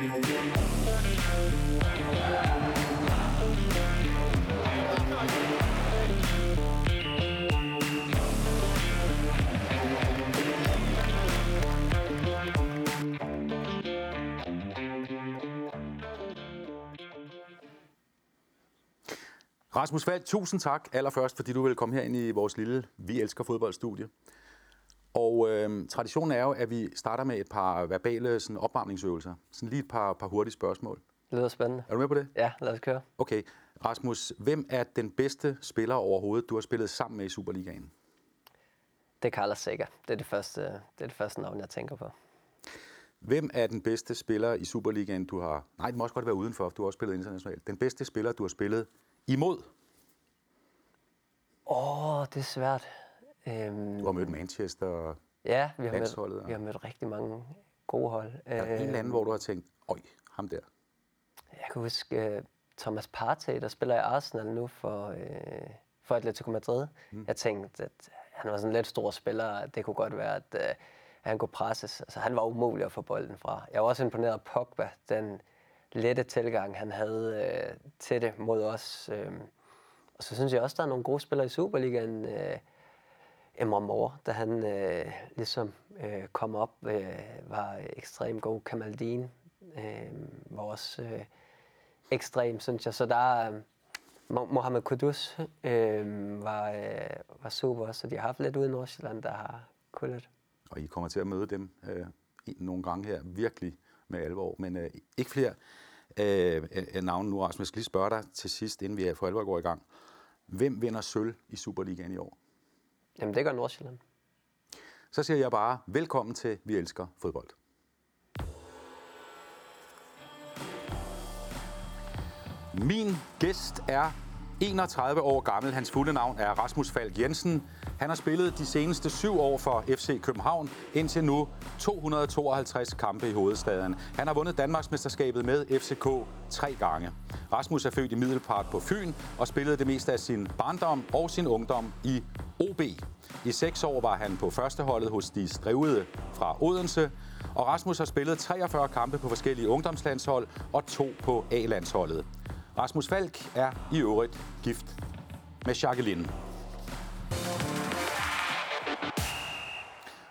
Rasmus Fald, tusind tak allerførst, fordi du vil komme her ind i vores lille Vi elsker fodboldstudie. Og øh, traditionen er jo, at vi starter med et par verbale sådan, opvarmningsøvelser. Sådan lige et par, par hurtige spørgsmål. Det lyder spændende. Er du med på det? Ja, lad os køre. Okay. Rasmus, hvem er den bedste spiller overhovedet, du har spillet sammen med i Superligaen? Det er Carlos Sækker. Det er det første, det er det første navn, jeg tænker på. Hvem er den bedste spiller i Superligaen, du har... Nej, det må også godt være udenfor, for du har også spillet internationalt. Den bedste spiller, du har spillet imod? Åh, oh, det er svært. Øhm, Du har mødt Manchester og ja, vi har, landsholdet, mødt, og- vi har mødt rigtig mange gode hold. er der en eller anden, hvor du har tænkt, øj, ham der. Jeg kan huske uh, Thomas Partey, der spiller i Arsenal nu for, uh, for Atletico Madrid. Mm. Jeg tænkte, at han var sådan en lidt stor spiller. Det kunne godt være, at, uh, han kunne presses. Altså, han var umulig at få bolden fra. Jeg var også imponeret af Pogba, den lette tilgang, han havde uh, til det mod os. Uh, og så synes jeg også, der er nogle gode spillere i Superligaen. Uh, Emre Mor, da han øh, ligesom øh, kom op, øh, var ekstremt god. Kamaldin øh, var også øh, ekstrem, synes jeg. Så der øh, Mohamed Kudus øh, var, øh, var super. Så de har haft lidt ude i Nordsjælland, der har kunnet. Og I kommer til at møde dem øh, en- nogle gange her, virkelig med alvor. Men øh, ikke flere øh, øh, navne nu, Rasmus. Jeg skal lige spørge dig til sidst, inden vi for alvor går i gang. Hvem vinder sølv i Superligaen i år? Jamen, det gør Nordsjælland. Så siger jeg bare, velkommen til Vi Elsker Fodbold. Min gæst er 31 år gammel. Hans fulde navn er Rasmus Falk Jensen. Han har spillet de seneste syv år for FC København, indtil nu 252 kampe i hovedstaden. Han har vundet Danmarksmesterskabet med FCK tre gange. Rasmus er født i Middelpart på Fyn og spillede det meste af sin barndom og sin ungdom i OB. I seks år var han på førsteholdet hos de strivede fra Odense, og Rasmus har spillet 43 kampe på forskellige ungdomslandshold og to på A-landsholdet. Rasmus Falk er i øvrigt gift med Jacqueline.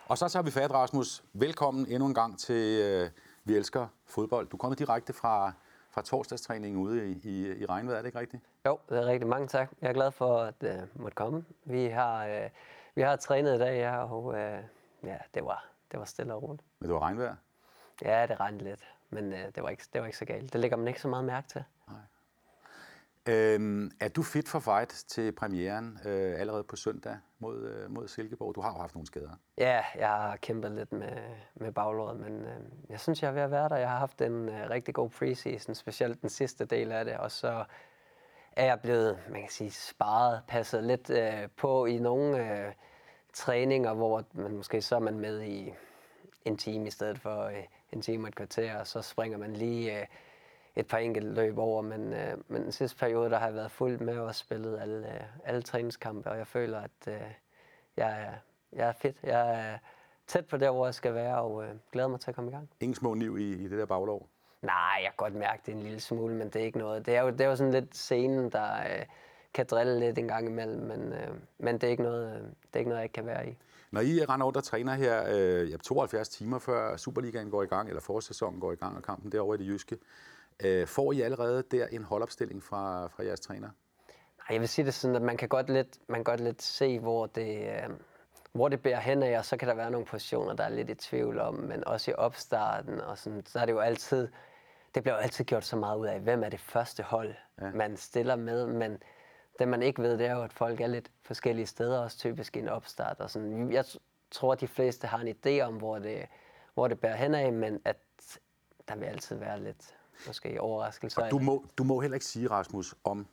Og så tager vi fat, Rasmus. Velkommen endnu en gang til øh, Vi Elsker Fodbold. Du kommer direkte fra, fra torsdagstræningen ude i, i, i regnvejr, er det ikke rigtigt? Jo, det er rigtig mange tak. Jeg er glad for at uh, måtte komme. Vi har, uh, vi har trænet i dag, ja, og uh, ja, det var, det var stille og roligt. Men det var regnvejr. Ja, det regnede lidt, men uh, det, var ikke, det var ikke så galt. Det lægger man ikke så meget mærke til. Øhm, er du fit for fight til premieren øh, allerede på søndag mod, øh, mod Silkeborg? Du har jo haft nogle skader. Ja, jeg har kæmpet lidt med, med baglåret, men øh, jeg synes, jeg er ved at være der. Jeg har haft en øh, rigtig god preseason, specielt den sidste del af det, og så er jeg blevet, man kan sige, sparet, passet lidt øh, på i nogle øh, træninger, hvor man måske så er man med i en time i stedet for øh, en time og et kvarter, og så springer man lige øh, et par enkelte løb over, men, øh, men den sidste periode, der har jeg været fuldt med og spillet alle, øh, alle træningskampe, og jeg føler, at øh, jeg, er, jeg er fedt. Jeg er tæt på der, hvor jeg skal være, og øh, glæder mig til at komme i gang. Ingen små niv i, i det der baglov. Nej, jeg kan godt mærke det en lille smule, men det er ikke noget. Det er jo, det er jo sådan lidt scenen, der øh, kan drille lidt en gang imellem, men, øh, men det, er ikke noget, øh, det er ikke noget, jeg ikke kan være i. Når I render rundt og træner her øh, ja, 72 timer før Superligaen går i gang, eller forårssæsonen går i gang, og kampen derovre i det jyske, øh, får I allerede der en holdopstilling fra, fra jeres træner? Nej, jeg vil sige det sådan, at man kan godt lidt, man kan godt lidt se, hvor det, øh, hvor det bærer hen af, og så kan der være nogle positioner, der er lidt i tvivl om, men også i opstarten, og sådan, så er det jo altid, det bliver jo altid gjort så meget ud af, hvem er det første hold, ja. man stiller med, men det man ikke ved, det er jo, at folk er lidt forskellige steder, også typisk i en opstart, og sådan, jeg tror, at de fleste har en idé om, hvor det, hvor det bærer hen af, men at der vil altid være lidt, måske overraskelser. Og du må, du må heller ikke sige, Rasmus, om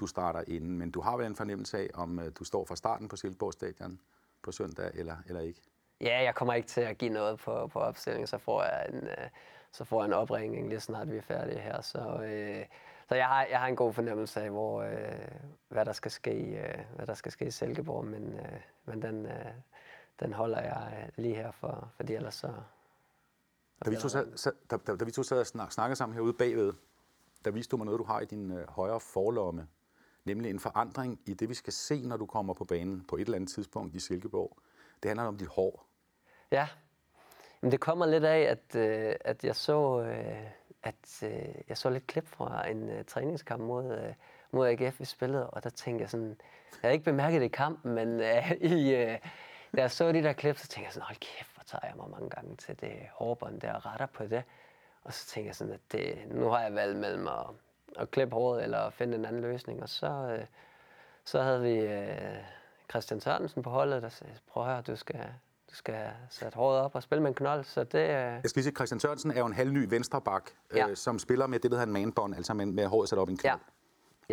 du starter inden, men du har vel en fornemmelse af, om øh, du står fra starten på Silkeborg Stadion på søndag, eller, eller ikke? Ja, jeg kommer ikke til at give noget på, på opstillingen, så får jeg en, øh, så får jeg en opringning lige snart vi er færdige her. Så, øh, så jeg, har, jeg har en god fornemmelse af, hvor, øh, hvad, der skal ske, øh, hvad der skal ske i Silkeborg, men, øh, men den, øh, den holder jeg øh, lige her, for, fordi ellers så, da vi, to sad, da, da, da vi to sad og snak, snakkede sammen herude bagved, der viste du mig noget, du har i din øh, højre forlomme. Nemlig en forandring i det, vi skal se, når du kommer på banen på et eller andet tidspunkt i Silkeborg. Det handler om dit hår. Ja, Men det kommer lidt af, at, øh, at jeg så øh, at øh, jeg så lidt klip fra en øh, træningskamp mod, øh, mod AGF, vi spillede, og der tænkte jeg sådan, jeg havde ikke bemærket det i kampen, men øh, i, øh, da jeg så de der klip, så tænkte jeg sådan, hold kæft, tager jeg mig mange gange til det hårbånd der og retter på det. Og så tænkte jeg sådan, at det, nu har jeg valgt mellem at, at klippe håret eller finde en anden løsning. Og så, øh, så havde vi øh, Christian Sørensen på holdet, der sagde, prøv at høre, du skal, du skal sætte håret op og spille med en knold. Så det, øh, Jeg skal lige sige, Christian Sørensen er jo en halvny venstreback, Ja. øh, som spiller med det, der hedder en manbånd, altså med, med håret sat op i en knold. Ja.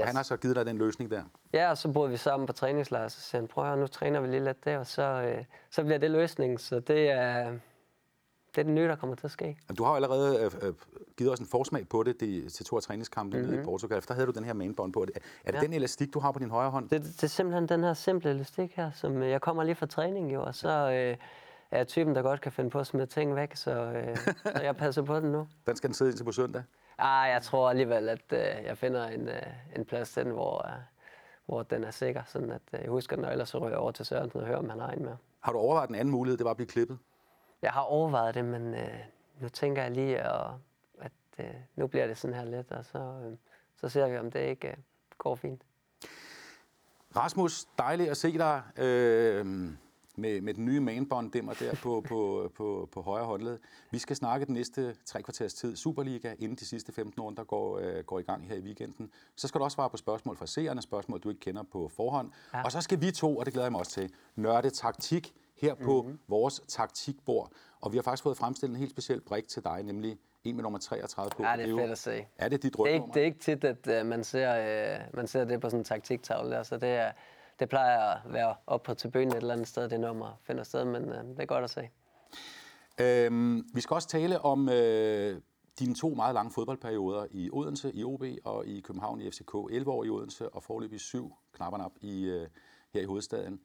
Og han har så givet dig den løsning der. Ja, og så boede vi sammen på træningslejr, så sagde han, prøv at høre, nu træner vi lige lidt der, og så, øh, så bliver det løsningen. Så det er, det er det nye, der kommer til at ske. Du har allerede øh, øh, givet os en forsmag på det, det til to af træningskampene mm-hmm. i Portugal. For der havde du den her manbånd på. Er det, er det Ja. den elastik, du har på din højre hånd? Det, det er simpelthen den her simple elastik her, som øh, jeg kommer lige fra træning jo, og så øh, er typen, der godt kan finde på at smide ting væk, så, øh, så jeg passer på den nu. Den skal den sidde indtil på søndag. Ah, jeg tror alligevel, at øh, jeg finder en, øh, en plads til den, hvor, øh, hvor den er sikker, sådan at øh, jeg husker den, og ellers så ryger jeg over til Sørensen og hører, om han har en med. Har du overvejet den anden mulighed, det var at blive klippet? Jeg har overvejet det, men øh, nu tænker jeg lige, at, at øh, nu bliver det sådan her lidt, og så, øh, så ser vi, om det ikke øh, går fint. Rasmus, dejligt at se dig øh, med, med den nye manbånddæmmer der på, på, på, på højre håndled. Vi skal snakke den næste tre kvarters tid Superliga, inden de sidste 15 år, der går, øh, går i gang her i weekenden. Så skal du også svare på spørgsmål fra seerne, spørgsmål du ikke kender på forhånd. Ja. Og så skal vi to, og det glæder jeg mig også til, nørde taktik her på mm-hmm. vores taktikbord. Og vi har faktisk fået fremstillet en helt speciel brik til dig, nemlig en med nummer 33 på. Ja, det er fedt at se. Er det dit Det er, ikke, det er ikke tit, at uh, man, ser, uh, man ser det på sådan en taktiktavle så det, er, det plejer at være oppe på tribunen et eller andet sted, det nummer finder sted, men uh, det er godt at se. Øhm, vi skal også tale om øh, dine to meget lange fodboldperioder i Odense, i OB og i København i FCK. 11 år i Odense og foreløbig syv knapper op i, øh, her i hovedstaden.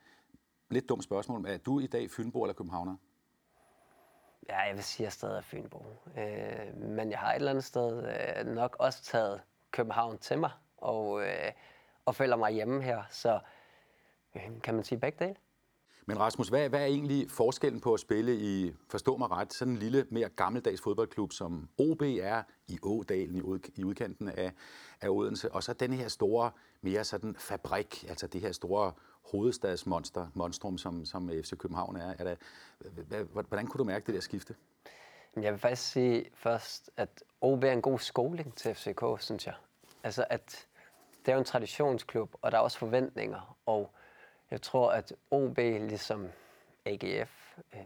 Lidt dumt spørgsmål. Er du i dag Fynbo eller Københavner? Ja, jeg vil sige, at jeg stadig er Fynbo. Øh, men jeg har et eller andet sted øh, nok også taget København til mig, og, øh, og føler mig hjemme her, så øh, kan man sige begge dele. Men Rasmus, hvad, hvad er egentlig forskellen på at spille i, forstå mig ret, sådan en lille, mere gammeldags fodboldklub, som OB er i Ådalen i, ud, i udkanten af, af Odense, og så den her store, mere sådan fabrik, altså det her store hovedstadsmonster, monstrum, som, som FC København er. er der, hvordan kunne du mærke det der skifte? Jeg vil faktisk sige først, at OB er en god skoling til FCK, synes jeg. Altså, at det er jo en traditionsklub, og der er også forventninger. Og jeg tror, at OB, ligesom AGF, øh,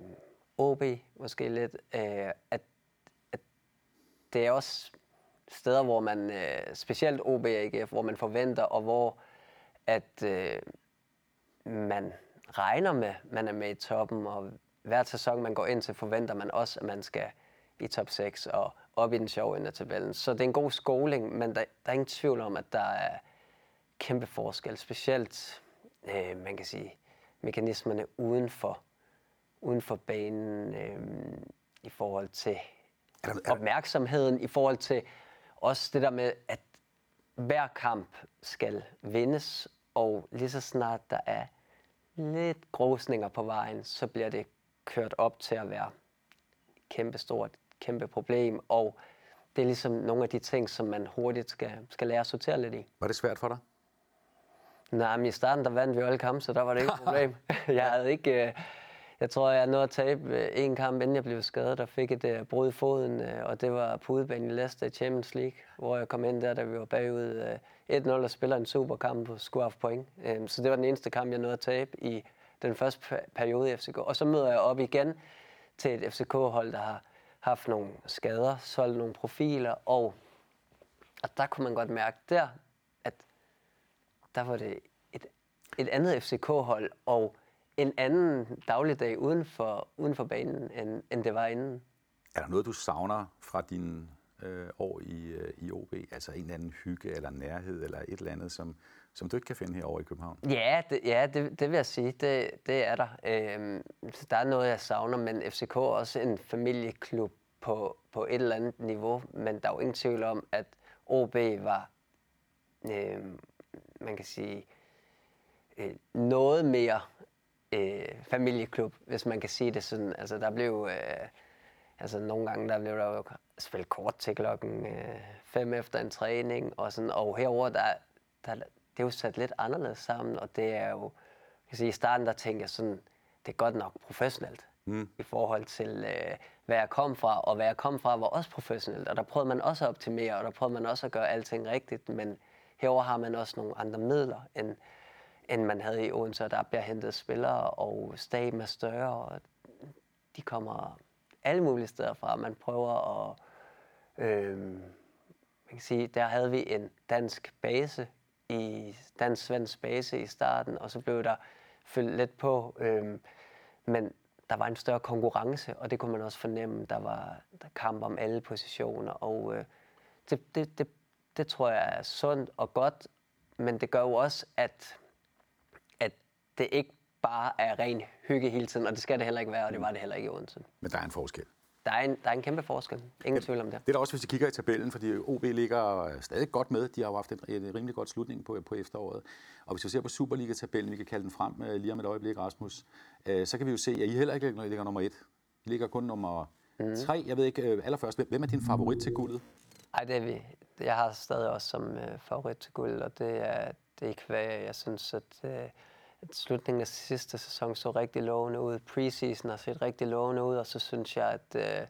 OB måske lidt, øh, at, at det er også steder, hvor man, øh, specielt OB og AGF, hvor man forventer, og hvor at øh, man regner med, man er med i toppen, og hver sæson, man går ind til, forventer man også, at man skal i top 6 og op i den sjove ende af tabellen. Så det er en god skoling, men der, der er ingen tvivl om, at der er kæmpe forskel, specielt, øh, man kan sige, mekanismerne uden for, uden for banen øh, i forhold til Er der, er, opmærksomheden, i forhold til også det der med, at hver kamp skal vindes, og lige så snart der er lidt grusninger på vejen, så bliver det kørt op til at være kæmpe stort, kæmpe problem, og det er ligesom nogle af de ting, som man hurtigt skal, skal lære at sortere lidt i. var det svært for dig? Nej, men i starten, der vandt vi alle kampe, så der var det ikke et problem. jeg havde ikke... øh, Jeg tror, jeg nåede at tabe øh, en kamp, inden jeg blev skadet, og fik et øh, brud i foden, og det var på udebane i Leicester i Champions League, hvor jeg kom ind der, da vi var bagud øh, 1-0 og spiller en superkamp og skulle have point. Øh, Så det var den eneste kamp, jeg nåede at tabe i den første pe- periode i FCK. Og så møder jeg op igen til et FCK-hold, der har haft nogle skader, solgt nogle profiler, og, og der kunne man godt mærke der, der var det et, et andet FCK-hold og en anden dagligdag uden for, uden for banen, end, end det var inden. Er der noget, du savner fra dine øh, år i, øh, i OB? Altså en eller anden hygge eller nærhed eller et eller andet, som, som du ikke kan finde herovre i København? Ja, det, ja det, det vil jeg sige. Det, det er der. Øhm, så der er noget, jeg savner, men FCK er også en familieklub på, på et eller andet niveau, men der er jo ingen tvivl om, at OB var, øh, man kan sige, øh, noget mere øh, familieklub, hvis man kan sige det sådan. Altså, der blev... Øh, altså, nogle gange, der blev der jo spillet kort til klokken øh, fem efter en træning, og, sådan, og herover der, der, det er jo sat lidt anderledes sammen, og det er jo... Jeg kan sige, I starten, der tænkte jeg sådan, det er godt nok professionelt mm. i forhold til, øh, hvad jeg kom fra, og hvad jeg kom fra var også professionelt, og der prøvede man også at optimere, og der prøvede man også at gøre alting rigtigt, men herover har man også nogle andre midler, end, end man havde i Odense, og der bliver hentet spillere, og staben er større, og de kommer alle mulige steder fra. Man prøver at... Øh, man kan sige, der havde vi en dansk base, i dansk-svensk base i starten, og så blev der fyldt lidt på. Øh, men der var en større konkurrence, og det kunne man også fornemme. Der var der kamp om alle positioner, og øh, det, det, det, det tror jeg er sundt og godt, men det gør jo også, at, at det ikke bare er ren hygge hele tiden, og det skal det heller ikke være, og det var det heller ikke i Odense. Men der er en forskel. Der er en, der er en kæmpe forskel. Ingen ja, tvivl om det. Det er der også, hvis I kigger i tabellen, fordi OB ligger stadig godt med. De har jo haft en, en rimelig godt slutning på, på efteråret. Og hvis vi ser på Superliga-tabellen, vi kan kalde den frem uh, lige om et øjeblik, Rasmus, uh, så kan vi jo se, at I heller ikke ligger nummer et. I ligger kun nummer mm. tre. Jeg ved ikke, uh, allerførst, hvem er din favorit til guldet? Nej, det er vi. Jeg har stadig også som øh, favorit til guld, og det er, det er kvæg. Jeg synes, at, øh, at slutningen af sidste sæson så rigtig lovende ud. Preseason har set rigtig lovende ud, og så synes jeg, at, øh,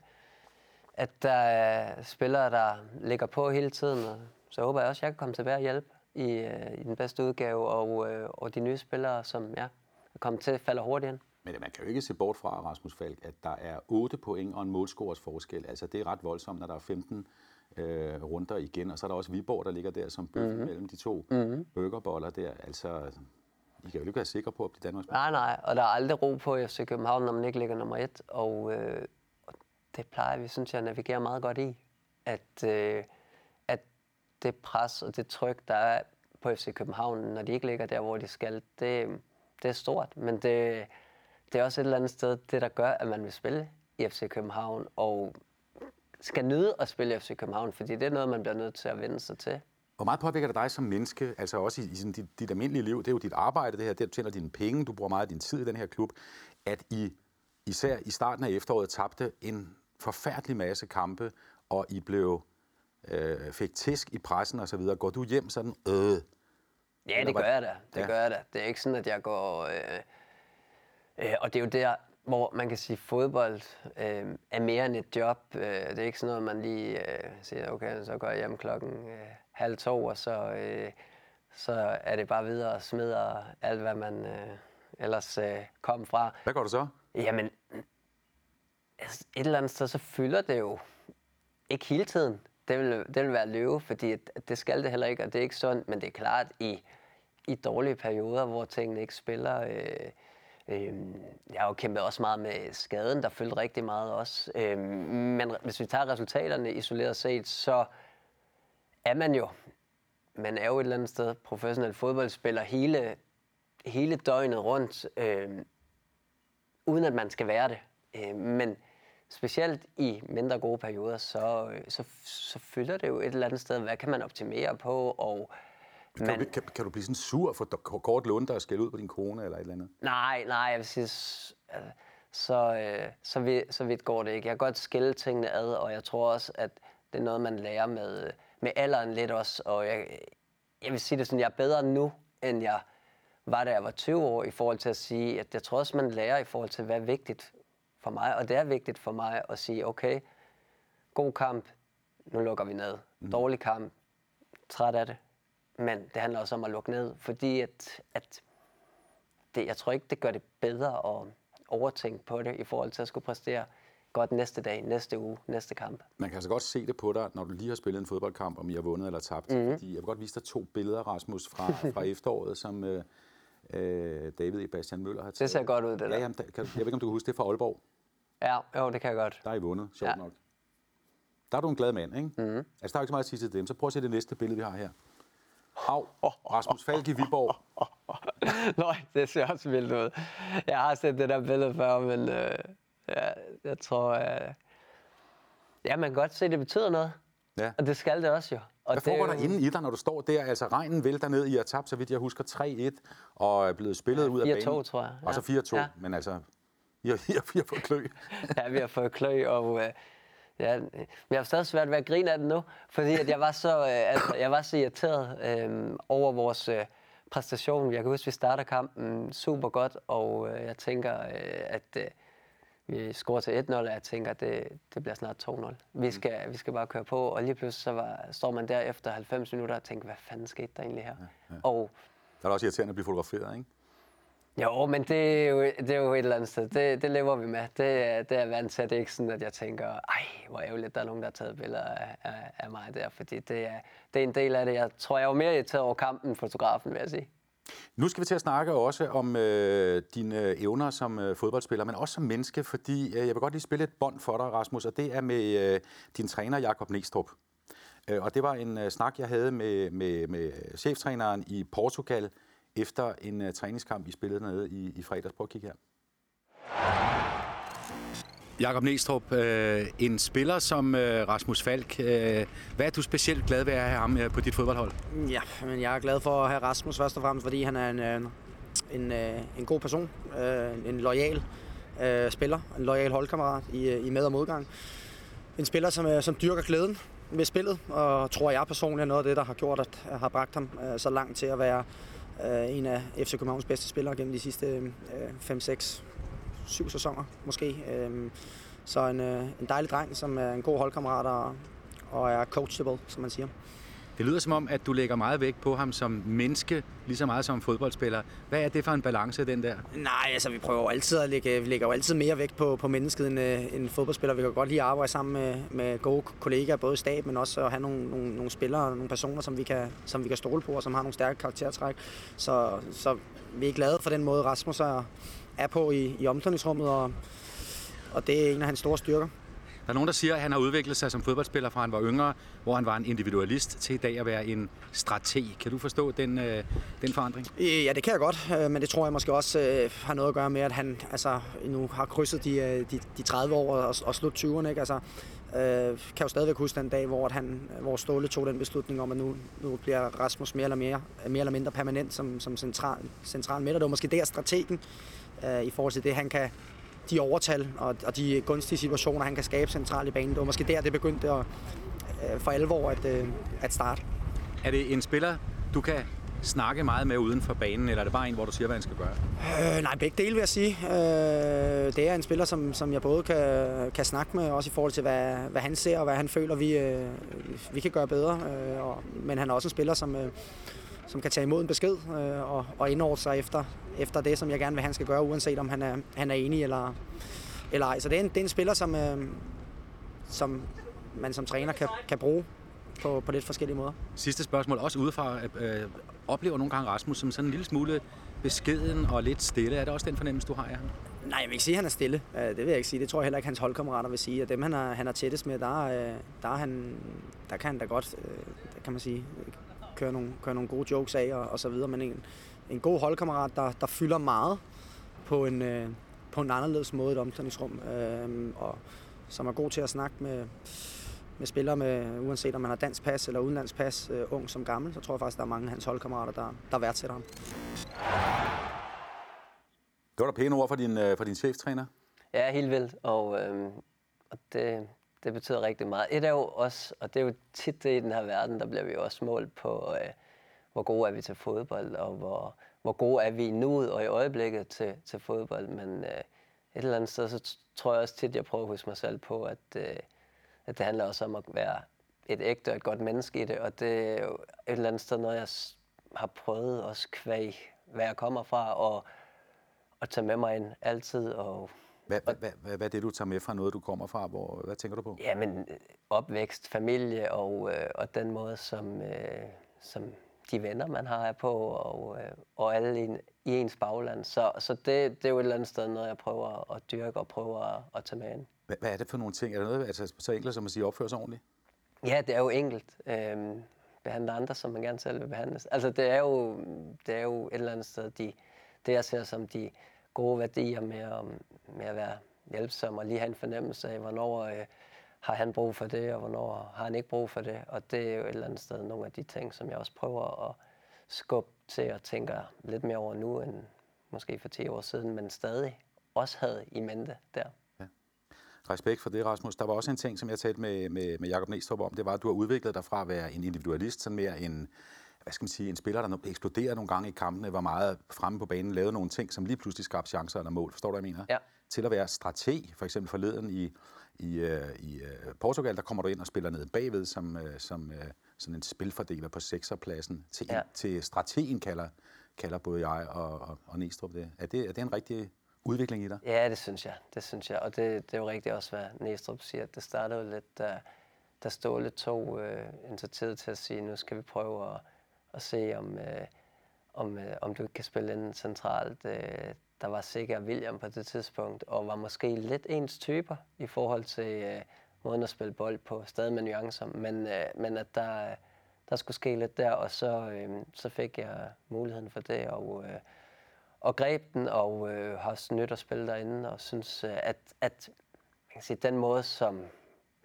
at der er spillere, der ligger på hele tiden. Og så håber jeg også, at jeg kan komme tilbage og hjælpe i, øh, i den bedste udgave, og, øh, og de nye spillere, som ja, er kommet til, falder hurtigt ind. Men man kan jo ikke se bort fra, Rasmus Falk, at der er 8 point og en målscorers forskel. Altså, det er ret voldsomt, når der er 15 øh, runder igen. Og så er der også Viborg, der ligger der som bøf mm-hmm. mellem de to mm-hmm. burgerboller der. Altså, I kan jo ikke være sikre på at blive Danmarks Nej, nej, og der er aldrig ro på FC København, når man ikke ligger nummer et. Og, øh, det plejer vi, synes jeg, navigerer meget godt i. At, øh, at det pres og det tryk, der er på FC København, når de ikke ligger der, hvor de skal, det, det er stort. Men det, det er også et eller andet sted, det der gør, at man vil spille i FC København. Og skal nyde at spille FC København, fordi det er noget, man bliver nødt til at vende sig til. Hvor meget påvirker det dig som menneske, altså også i, i sådan dit, dit almindelige liv, det er jo dit arbejde, det her, det du tjener dine penge, du bruger meget af din tid i den her klub, at I især i starten af efteråret tabte en forfærdelig masse kampe, og I blev øh, fik tisk i pressen og så videre. Går du hjem sådan, øh? Ja, det gør jeg da. Det ja. gør jeg da. Det er ikke sådan, at jeg går... Øh, øh, og det er jo der, hvor man kan sige, at fodbold øh, er mere end et job. Øh, det er ikke sådan noget, man lige øh, siger, okay, så går jeg hjem klokken øh, halv to, og så, øh, så er det bare videre og smider alt, hvad man øh, ellers øh, kom fra. Hvad går du så? Jamen, altså, et eller andet sted, så fylder det jo ikke hele tiden. Det vil, det vil være løve, fordi det skal det heller ikke, og det er ikke sundt, men det er klart, i, i dårlige perioder, hvor tingene ikke spiller... Øh, Øhm, jeg har jo kæmpet også meget med skaden, der følte rigtig meget også. Øhm, men hvis vi tager resultaterne isoleret set, så er man jo, man er jo et eller andet sted professionel fodboldspiller hele, hele døgnet rundt, øhm, uden at man skal være det. Øhm, men specielt i mindre gode perioder, så, øh, så, så fylder det jo et eller andet sted, hvad kan man optimere på, og kan, men, du, kan, kan du blive sådan sur for kort lunde og skælde ud på din kone eller et eller andet? Nej, nej, jeg vil sige, så, øh, så, vidt, så vidt går det ikke. Jeg kan godt skille tingene ad, og jeg tror også, at det er noget, man lærer med, med alderen lidt også. Og jeg, jeg vil sige det sådan, jeg er bedre nu, end jeg var, da jeg var 20 år, i forhold til at sige, at jeg tror også, man lærer i forhold til, hvad er vigtigt for mig. Og det er vigtigt for mig at sige, okay, god kamp, nu lukker vi ned. Mm. Dårlig kamp, træt af det, men det handler også om at lukke ned, fordi at, at det, jeg tror ikke, det gør det bedre at overtænke på det i forhold til at skulle præstere godt næste dag, næste uge, næste kamp. Man kan altså godt se det på dig, når du lige har spillet en fodboldkamp, om I har vundet eller tabt. Mm-hmm. Fordi jeg vil godt vise dig to billeder, Rasmus, fra, fra efteråret, som øh, øh David Bastian Møller har taget. Det ser godt ud, det der. Ja, jamen, kan, jeg ved ikke, om du kan huske det fra Aalborg. Ja, jo, det kan jeg godt. Der er I vundet, sjovt ja. nok. Der er du en glad mand, ikke? Mm-hmm. Altså, der er ikke så meget at sige til dem. Så prøv at se det næste billede, vi har her. Au, Rasmus Falk i Viborg. Nej, det ser også vildt ud. Jeg har set det der billede før, men øh, ja, jeg tror... Øh, Ja, man kan godt se, at det betyder noget. Ja. Og det skal det også jo. Og Hvad foregår der inde i dig, når du står der? Altså, regnen vælter ned. I har tabt, så vidt jeg husker, 3-1, og er blevet spillet ud af 4-2, banen. tror jeg. Og så Ja. 4-2, Ja. men altså, I har, I har fået klø. ja, vi har fået klø, og øh, ja, men jeg har stadig svært ved at grine af det nu, fordi at jeg var så, øh, altså, jeg var så irriteret øh, over vores øh, præstation. Jeg kan huske, at vi starter kampen super godt, og øh, jeg tænker, øh, at øh, vi scorer til 1-0, og jeg tænker, at det, det bliver snart 2-0. Vi skal, vi skal bare køre på, og lige pludselig så var, står man der efter 90 minutter og tænker, hvad fanden skete der egentlig her? Ja, ja. Og Der er også irriterende at blive fotograferet, ikke? Jo, men det er jo, det er jo et eller andet sted. Det, det lever vi med. Det, det er vant til. Det er ikke sådan, at jeg tænker, ej, hvor ærgerligt, der er nogen, der har taget billeder af, af, af mig der. Fordi det er, det er en del af det. Jeg tror, jeg var mere irriteret over kampen end fotografen, vil jeg sige. Nu skal vi til at snakke også om øh, dine øh, evner som øh, fodboldspiller, men også som menneske, fordi øh, jeg vil godt lige spille et bånd for dig, Rasmus, og det er med øh, din træner, Jakob Næstrup. Øh, og det var en øh, snak, jeg havde med, med, med cheftræneren i Portugal efter en øh, træningskamp, I spillede nede i, i fredags. Prøv at kigge her. Jakob Næstrup, øh, en spiller som øh, Rasmus Falk. Øh, hvad er du specielt glad ved at have ham øh, på dit fodboldhold? Ja, men jeg er glad for at have Rasmus først og fremmest, fordi han er en, øh, en, øh, en god person, øh, en lojal øh, spiller, en lojal holdkammerat i, øh, i med- og modgang. En spiller, som, øh, som dyrker glæden ved spillet, og tror jeg personligt er noget af det, der har gjort, at jeg har bragt ham øh, så langt til at være øh, en af FC Københavns bedste spillere gennem de sidste øh, 5, 6, 7 sæsoner måske. Øh, så en, øh, en dejlig dreng, som er en god holdkammerat og, og er coachable, som man siger. Det lyder som om, at du lægger meget vægt på ham som menneske, lige så meget som fodboldspiller. Hvad er det for en balance, den der? Nej, altså vi prøver jo altid at lægge, vi lægger jo altid mere vægt på, på mennesket end, øh, end fodboldspiller. Vi kan godt lide at arbejde sammen med, med gode kollegaer, både i stab, men også at have nogle, nogle, nogle spillere, nogle personer, som vi, kan, som vi kan stole på, og som har nogle stærke karaktertræk. Så, så vi er glade for den måde, Rasmus er, er på i, i omklædningsrummet, og, og det er en af hans store styrker. Der er nogen, der siger, at han har udviklet sig som fodboldspiller fra han var yngre, hvor han var en individualist, til i dag at være en strateg. Kan du forstå den, øh, den forandring? Øh, ja, det kan jeg godt, øh, men det tror jeg måske også øh, har noget at gøre med, at han altså, nu har krydset de, øh, de, de 30 år og, og slut 20'erne. Ikke? Altså, øh, kan jo stadigvæk huske den dag, hvor, at han, hvor Ståle tog den beslutning om, at nu, nu bliver Rasmus mere eller, mere, mere eller mindre permanent som, som central, central midt. Og det var måske der strategen øh, i forhold til det, han kan de overtal og, og de gunstige situationer, han kan skabe centralt i banen. Det var måske der, det begyndte at, øh, for alvor at, øh, at starte. Er det en spiller, du kan snakke meget med uden for banen, eller er det bare en, hvor du siger, hvad han skal gøre? Øh, nej, begge dele vil jeg sige. Øh, det er en spiller, som, som jeg både kan, kan snakke med, også i forhold til, hvad, hvad han ser og hvad han føler, vi, øh, vi kan gøre bedre. Øh, og, men han er også en spiller, som, øh, som kan tage imod en besked øh, og, og indordne sig efter, efter det, som jeg gerne vil, han skal gøre, uanset om han er, han er enig eller, eller ej. Så det er en, det er en spiller, som, øh, som man som træner kan, kan bruge på, på lidt forskellige måder. Sidste spørgsmål, også udefra. Øh, oplever nogle gange Rasmus som sådan en lille smule beskeden og lidt stille. Er det også den fornemmelse, du har af ham? Nej, jeg vil ikke sige, at han er stille. Øh, Det vil jeg ikke sige. Det tror jeg heller ikke, hans holdkammerater vil sige. At dem, han er, han er tættest med, der, øh, der, er han, der kan han da godt, øh, der kan man sige, køre nogle, køre nogle gode jokes af og, og så videre. Men en, en god holdkammerat, der, der fylder meget på en, øh, på en anderledes måde i et omklædningsrum. Øh, og som er god til at snakke med, med spillere, med, uanset om man har dansk pas eller udenlandsk pas, øh, ung som gammel, så tror jeg faktisk, der er mange af hans holdkammerater, der, der værdsætter ham. Det var da pæne ord for din, øh, for din cheftræner. Ja, helt vildt, og, øhm, og det, det betyder rigtig meget. Et er jo også, og det er jo tit det i den her verden, der bliver vi jo også målt på, øh, hvor gode er vi til fodbold, og hvor, hvor gode er vi nu og i øjeblikket til, til fodbold. Men øh, et eller andet sted, så tror jeg også tit, jeg prøver at huske mig selv på, at, øh, at det handler også om at være et ægte og et godt menneske i det. Og det er jo et eller andet sted noget, jeg har prøvet også kvæg, hvad jeg kommer fra, og, og tage med mig ind altid. Og hvad, hvad, hvad, hvad, hvad er det, du tager med fra noget, du kommer fra? Hvor, hvad tænker du på? Jamen, øh, opvækst, familie og, øh, og den måde, som, øh, som de venner, man har er på, og, øh, og alle i, i ens bagland. Så, så det, det er jo et eller andet sted noget, jeg prøver at dyrke og prøver at, at tage med ind. Hvad, hvad er det for nogle ting? Er det noget altså, så enkelt som at sige opføre sig ordentligt? Ja, det er jo enkelt. Øhm, behandle andre, som man gerne selv vil behandles. Altså, det er jo, det er jo et eller andet sted, de, det jeg ser som de gode værdier med at, med at være hjælpsom og lige have en fornemmelse af, hvornår, øh, har han brug for det, og hvornår har han ikke brug for det. Og det er jo et eller andet sted nogle af de ting, som jeg også prøver at skubbe til og tænker lidt mere over nu, end måske for 10 år siden, men stadig også havde i mente der. Ja. Respekt for det, Rasmus. Der var også en ting, som jeg talte med, med, med Jacob Næstrup om, det var, at du har udviklet dig fra at være en individualist, sådan mere en, hvad skal man sige, en spiller, der eksploderer nogle gange i kampene, var meget fremme på banen, lavede nogle ting, som lige pludselig skabte chancer eller mål. Forstår du, hvad jeg mener? Ja. Til at være strateg, for eksempel forleden i, i, uh, i uh, Portugal, der kommer du ind og spiller ned bagved som, uh, som sådan en spilfordeler på sekserpladsen. Til, ja. til strategen kalder, kalder både jeg og, og, og Næstrup det. Er, det. er det en rigtig udvikling i dig? Ja, det synes jeg. Det synes jeg. Og det, det er jo rigtigt også, hvad Næstrup siger. Det startede jo lidt, da, da Ståle tog øh, initiativet til at sige, nu skal vi prøve at, at se, om, øh, om, øh, om du kan spille ind centralt. Øh, der var sikkert William på det tidspunkt, og var måske lidt ens typer i forhold til øh, måden at spille bold på, stadig med nuancer, men, øh, men at der, der skulle ske lidt der, og så, øh, så fik jeg muligheden for det, og, øh, og greb den, og øh, har også nyt at spille derinde, og synes, øh, at, at man kan sige, den måde, som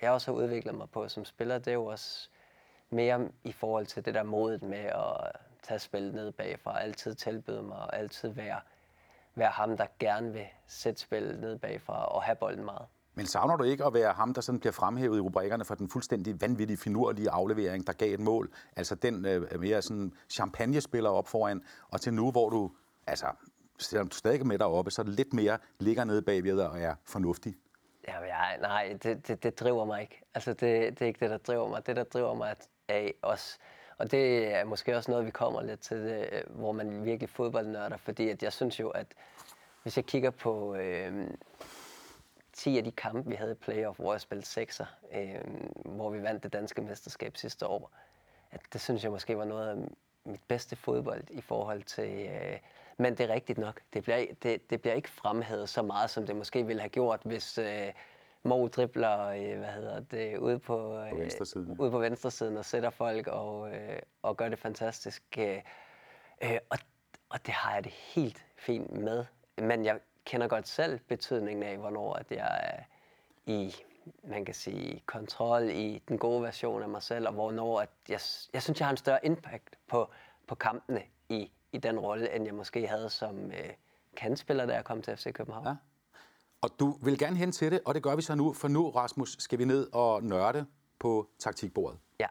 jeg også har udviklet mig på som spiller, det er jo også mere i forhold til det der modet med at tage spillet ned bagfra, altid tilbyde mig, og altid være være ham, der gerne vil sætte spillet ned bagfra og have bolden meget. Men savner du ikke at være ham, der sådan bliver fremhævet i rubrikkerne for den fuldstændig vanvittige, finurlige aflevering, der gav et mål? Altså den øh, mere sådan champagne-spiller op foran, og til nu, hvor du, altså, selvom du stadig er med deroppe, så lidt mere ligger nede bagved og er fornuftig. Ja, jeg, nej, det, det, det driver mig ikke. Altså, det, det er ikke det, der driver mig. Det, der driver mig, af os. og det er måske også noget, vi kommer lidt til, det, hvor man virkelig fodboldnørder, fordi at jeg synes jo, at hvis jeg kigger på øh, 10 af de kampe, vi havde i playoff, hvor jeg spillede sekser, øh, hvor vi vandt det danske mesterskab sidste år, at det synes jeg måske var noget af mit bedste fodbold i forhold til... Øh, men det er rigtigt nok. Det bliver, det, det bliver ikke fremhævet så meget, som det måske ville have gjort, hvis... Øh, Mo dribler, øh, hvad hedder det, ude på, på venstre siden. ude på venstre siden og sætter folk og, øh, og gør det fantastisk. Øh, øh, og, og det har jeg det helt fint med. Men jeg kender godt selv betydningen af, hvornår at jeg er i man kan sige, kontrol i den gode version af mig selv, og hvornår at jeg, jeg synes, jeg har en større impact på, på kampene i, i den rolle, end jeg måske havde som øh, kandspiller, da jeg kom til FC København. Ja. Og du vil gerne hen til det, og det gør vi så nu, for nu, Rasmus, skal vi ned og nørde på taktikbordet. Ja.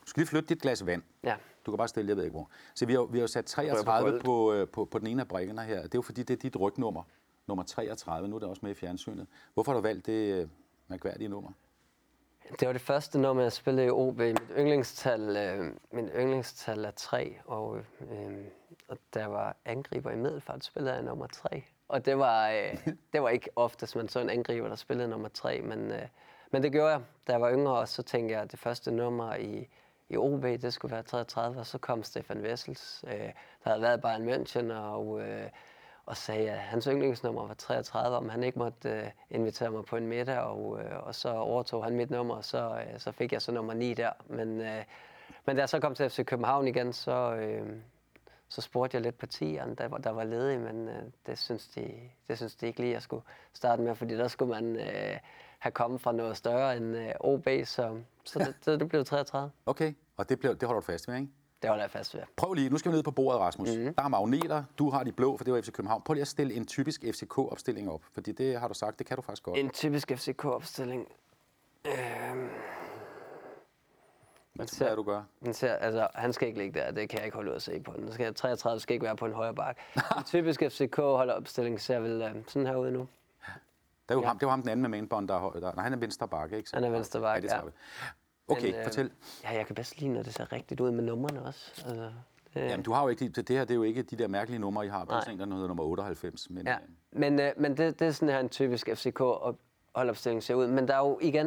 Du skal lige flytte dit glas vand. Ja. Du kan bare stille, jeg ved ikke hvor. Så vi har, vi har sat 33 på, på, øh, på, på den ene af brækkerne her. Det er jo fordi, det er dit rygnummer. Nummer 33. Nu er det også med i fjernsynet. Hvorfor har du valgt det øh, mærkværdige nummer? Det var det første nummer, jeg spillede i OB. Mit yndlingstal, øh, min yndlingstal er 3, og, øh, og der var angriber i middelfart, spillede jeg nummer 3. Og det var, øh, det var ikke ofte, man så en angriber, der spillede nummer 3, men, øh, men det gjorde jeg, da jeg var yngre, og så tænkte jeg, at det første nummer i, i OB, det skulle være 33, og så kom Stefan Wessels, øh, der havde været Bayern München, og... Øh, og sagde, at hans yndlingsnummer var 33, om han ikke måtte uh, invitere mig på en middag, og, uh, og så overtog han mit nummer, og så, uh, så fik jeg så nummer 9 der. Men, uh, men da jeg så kom til FC København igen, så, uh, så spurgte jeg lidt på tieren, der, der var ledig, men uh, det, synes de, det synes de ikke lige, jeg skulle starte med, fordi der skulle man uh, have kommet fra noget større end uh, OB, så, så det, det, det blev 33. Okay, og det, blev, det holder du fast ved, ikke? Det holder jeg fast ved. Prøv lige, nu skal vi ned på bordet, Rasmus. Mm-hmm. Der er magneter, du har de blå, for det var FC København. Prøv lige at stille en typisk FCK-opstilling op, fordi det har du sagt, det kan du faktisk godt. En typisk FCK-opstilling? Øhm... Hvad ser, du gør? Den ser, altså, han skal ikke ligge der, det kan jeg ikke holde ud at se på. Den skal, 33 skal ikke være på en højre bak. en typisk FCK-opstilling ser vel øh, sådan her ud nu. Det var, ja. ham, det var ham den anden med mainbånd, der, der, nej, han er venstre bakke, ikke? Så, han er venstre bakke, ja. Okay, Men, øh, fortæl. Ja, jeg kan bedst lide, når det ser rigtigt ud med numrene også. Altså, det... Jamen, du har jo ikke, det, det her det er jo ikke de der mærkelige numre, I har. Der er en, der hedder nummer 98. Men, ja. øh... men, øh, men det, det er sådan her en typisk FCK holdopstilling ser ud. Men der er jo igen,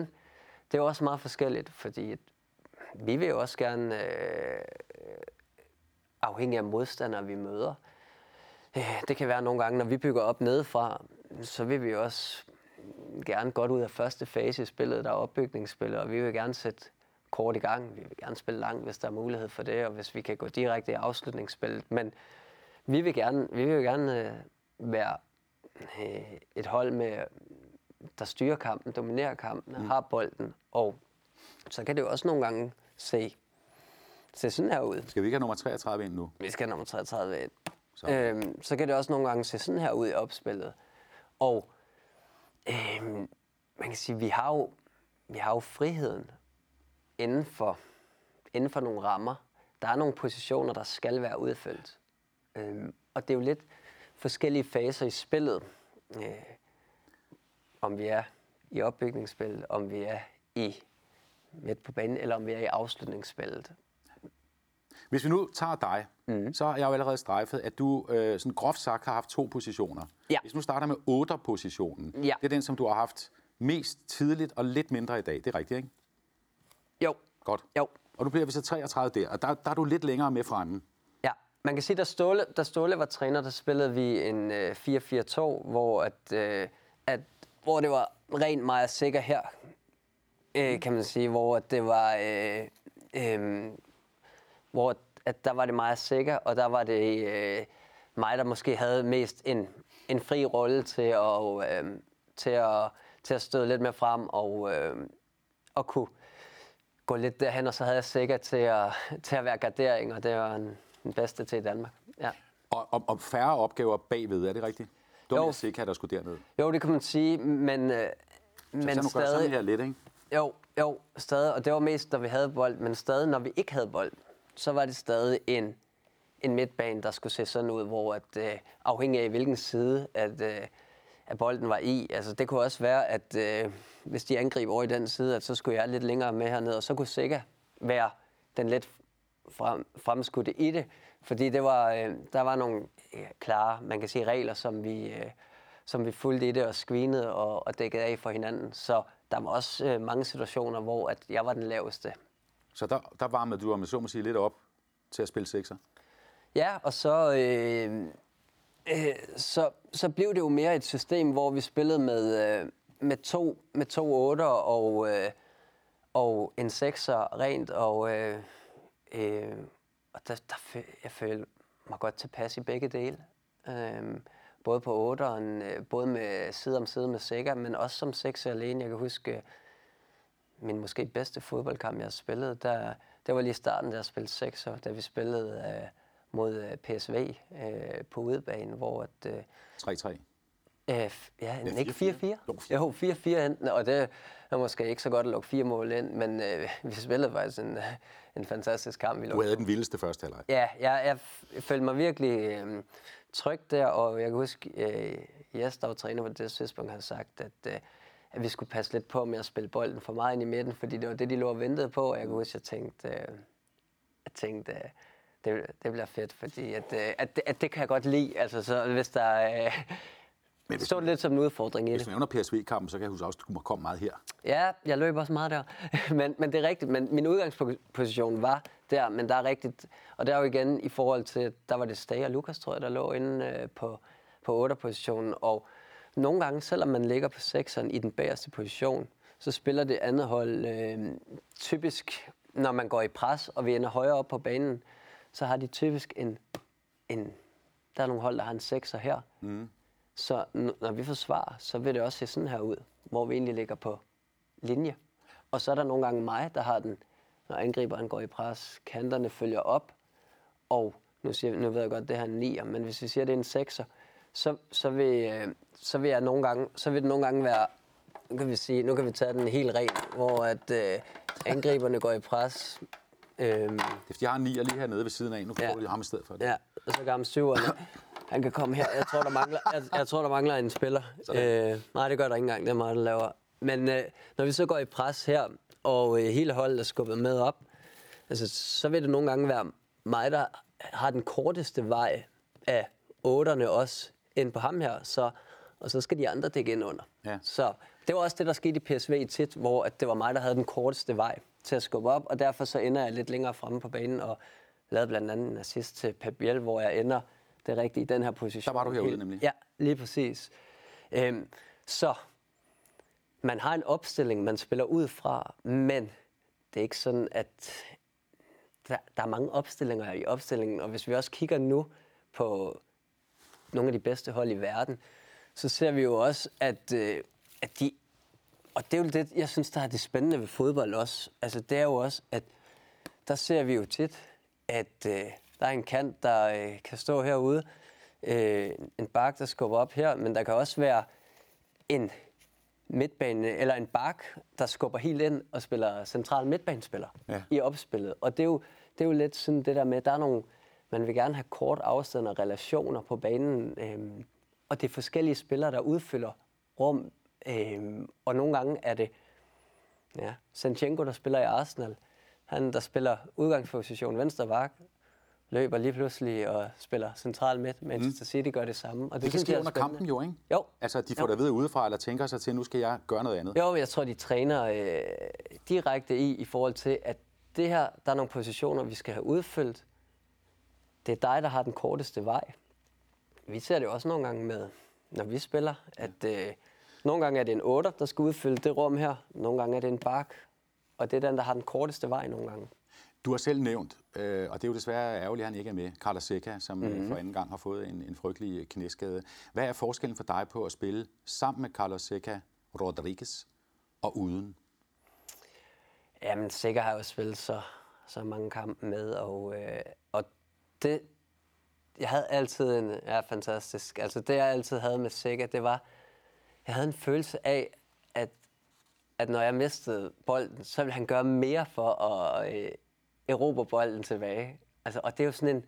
det er jo også meget forskelligt, fordi vi vil jo også gerne, øh, afhængig af modstandere, vi møder, øh, det kan være nogle gange, når vi bygger op nedefra, så vil vi også gerne godt ud af første fase i spillet, der er opbygningsspillet, og vi vil gerne sætte kort i gang. Vi vil gerne spille langt, hvis der er mulighed for det, og hvis vi kan gå direkte i afslutningsspillet. Men vi vil gerne, vi vil gerne øh, være øh, et hold, med, der styrer kampen, dominerer kampen, mm. har bolden, og så kan det jo også nogle gange se, se sådan her ud. Skal vi ikke have nummer 33 ind nu? Vi skal have nummer 33 ind. Så. Øhm, så kan det også nogle gange se sådan her ud i opspillet. Og øhm, man kan sige, vi har jo, vi har jo friheden inden for, inden for nogle rammer. Der er nogle positioner, der skal være udfyldt. Øhm, og det er jo lidt forskellige faser i spillet. Øh, om vi er i opbygningsspillet, om vi er i midt på banen, eller om vi er i afslutningsspillet. Hvis vi nu tager dig, mm. så har jeg jo allerede strejfet, at du øh, sådan groft sagt har haft to positioner. Ja. Hvis nu starter med 8-positionen, Ja. det er den, som du har haft mest tidligt og lidt mindre i dag. Det er rigtigt, ikke? Jo, Godt. jo. Og nu bliver vi så 33 der, og der, der er du lidt længere med fremme. Ja, man kan sige, da Ståle, da Ståle var træner, der spillede vi en øh, 4-4-2, hvor, at, øh, at, hvor det var rent meget sikker her, øh, kan man sige, hvor det var, øh, øh, hvor at der var det meget sikker, og der var det øh, mig, der måske havde mest en, en fri rolle til at, øh, til at, til at støde lidt mere frem og, øh, og kunne gå lidt derhen, og så havde jeg sikkert til at, til at være gardering, og det var en, den bedste til i Danmark. Ja. Og, og, og færre opgaver bagved, er det rigtigt? Det var sikkert, der skulle derned. Jo, det kan man sige, men, øh, men Så nu gør sådan stadig... her lidt, ikke? Jo, jo, stadig, og det var mest, når vi havde bold, men stadig, når vi ikke havde bold, så var det stadig en, en midtbane, der skulle se sådan ud, hvor at, øh, afhængig af hvilken side, at, øh, at bolden var i. Altså, det kunne også være, at øh, hvis de angriber over i den side, at så skulle jeg lidt længere med hernede, og så kunne sikkert være den lidt frem, fremskudte i det, fordi det var, øh, der var nogle øh, klare, man kan sige, regler, som vi, øh, som vi fulgte i det og screenede og, og dækkede af for hinanden. Så der var også øh, mange situationer, hvor at jeg var den laveste. Så der, der varmede du, om jeg så må sige, lidt op til at spille sekser. Ja, og så, øh, øh, så, så blev det jo mere et system, hvor vi spillede med, øh, med, to, med to otter og, øh, og en sekser rent, og, øh, øh, og der, der, jeg følte mig godt tilpas i begge dele. Øh, både på otteren, øh, både med side om side med Sikker, men også som sekser alene. Jeg kan huske øh, min måske bedste fodboldkamp, jeg har spillet, der, det var lige starten, der jeg spillede sekser, da vi spillede øh, mod øh, PSV øh, på udebanen, hvor at, øh, 3-3. Øh, ja, Ja, ikke 4-4. 4-4? Jo, Jo, 4-4 enten, og det er måske ikke så godt at lukke fire mål ind, men øh, vi spillede faktisk en, en fantastisk kamp. Vi Du havde den vildeste første halvleg. Ja, jeg, jeg følte mig virkelig øh, tryg der, og jeg kan huske, øh, Jes, der var træner på det tidspunkt, havde sagt, at, øh, at vi skulle passe lidt på med at spille bolden for meget ind i midten, fordi det var det, de lå og ventede på, og jeg kan huske, jeg tænkte, øh, jeg tænkte øh, det, det bliver fedt, fordi at, øh, at, det- at det kan jeg godt lide, altså så hvis der øh, Men hvis, står det lidt som en udfordring i hvis det. du nævner PSV-kampen, så kan jeg huske også, at du komme meget her. Ja, jeg løb også meget der. men, men det er rigtigt. Men min udgangsposition var der, men der er rigtigt. Og der er jo igen i forhold til, der var det Stage og Lukas, tror jeg, der lå inde øh, på, på 8-positionen. Og nogle gange, selvom man ligger på 6'eren i den bagerste position, så spiller det andet hold øh, typisk, når man går i pres, og vi ender højere op på banen, så har de typisk en, en der er nogle hold, der har en 6'er her. Mm. Så når vi forsvarer, så vil det også se sådan her ud, hvor vi egentlig ligger på linje. Og så er der nogle gange mig, der har den, når angriberen går i pres, kanterne følger op, og nu, siger, nu ved jeg godt, det her er en 9'er, men hvis vi siger, det er en 6'er, så, så, vil, øh, så, vil jeg nogle gange, så vil det nogle gange være, nu kan vi, sige, nu kan vi tage den helt ren, hvor at, øh, angriberne går i pres, øhm, Det er, fordi jeg har en nier lige hernede ved siden af. Nu får Ja. du ham i stedet for det. Ja, og så gammel syverne. Han kan komme her. Jeg tror, der mangler, jeg, jeg tror, der mangler en spiller. Øh, nej, det gør der ikke engang. Det er mig, der laver. Men øh, når vi så går i pres her, og øh, hele holdet er skubbet med op, altså, så vil det nogle gange være mig, der har den korteste vej af otterne også ind på ham her. Så, og så skal de andre dække ind under. Ja. Så det var også det, der skete i PSV tit, hvor at det var mig, der havde den korteste vej til at skubbe op, og derfor så ender jeg lidt længere fremme på banen, og lavede blandt andet en assist til Pep Biel, hvor jeg ender det rigtige i den her position. Der var du herude nemlig. Ja, lige præcis. Øhm, så man har en opstilling, man spiller ud fra, men det er ikke sådan, at der, der er mange opstillinger i opstillingen, og hvis vi også kigger nu på nogle af de bedste hold i verden, så ser vi jo også, at, øh, at de... Og det er jo det, jeg synes, der er det spændende ved fodbold også. Altså, det er jo også, at der ser vi jo tit, at øh, der er en kant, der øh, kan stå herude, øh, en bak, der skubber op her, men der kan også være en midtbane, eller en bak, der skubber helt ind og spiller central midtbanespiller Ja. i opspillet. Og det er, jo, det er jo lidt sådan det der med, der er nogle, man vil gerne have kort afstand og relationer på banen, øhm, og det er forskellige spillere, der udfylder rum, øhm, og nogle gange er det ja, Sanchenko, der spiller i Arsenal, han der spiller udgangsposition venstre bak, løber lige pludselig og spiller central midt. Manchester City gør det samme. Og det, Det kan ske er under spændende. kampen jo, ikke? Jo. Altså, de får Jo. det at vide udefra, eller tænker sig til, nu skal jeg gøre noget andet. Jo, jeg tror, de træner øh, direkte i, i forhold til, at det her, der er nogle positioner, vi skal have udfyldt. Det er dig, der har den korteste vej. Vi ser det også nogle gange med, når vi spiller, at øh, nogle gange er det en 8, der skal udfylde det rum her. Nogle gange er det en bak. Og det er den, der har den korteste vej nogle gange. Du har selv nævnt, øh, og det er jo desværre ærgerligt, at han ikke er med, Carlos Seca, som mm-hmm. for anden gang har fået en, en frygtelig øh, knæskade. Hvad er forskellen for dig på at spille sammen med Carlos Seca, Rodriguez og uden? Jamen, sikkert har jeg jo spillet så, så mange kampe med, og, øh, og det, jeg havde altid en, ja, fantastisk, altså det jeg altid havde med Sikker, det var, jeg havde en følelse af, at, at når jeg mistede bolden, så ville han gøre mere for at øh, erobre bolden tilbage. Altså, og det er jo sådan en,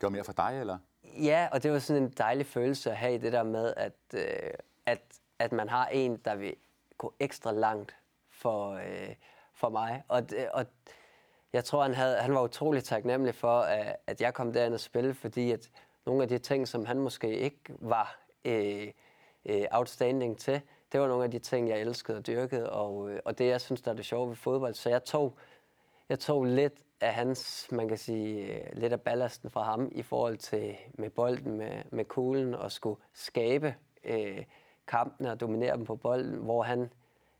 Gør mere for dig, eller? Ja, og det var sådan en dejlig følelse at have det der med, at, øh, at, at man har en, der vil gå ekstra langt for, øh, for mig. Og, det- og jeg tror, han, havde, han var utrolig taknemmelig for, at, at jeg kom derind og spille, fordi at nogle af de ting, som han måske ikke var øh, øh, outstanding til, det var nogle af de ting, jeg elskede og dyrkede, og, øh, og det, jeg synes, der er det sjove ved fodbold. Så jeg tog, jeg tog lidt af hans, man kan sige, øh, lidt af ballasten fra ham i forhold til med bolden, med, med kuglen og skulle skabe øh, kampene og dominere dem på bolden, hvor han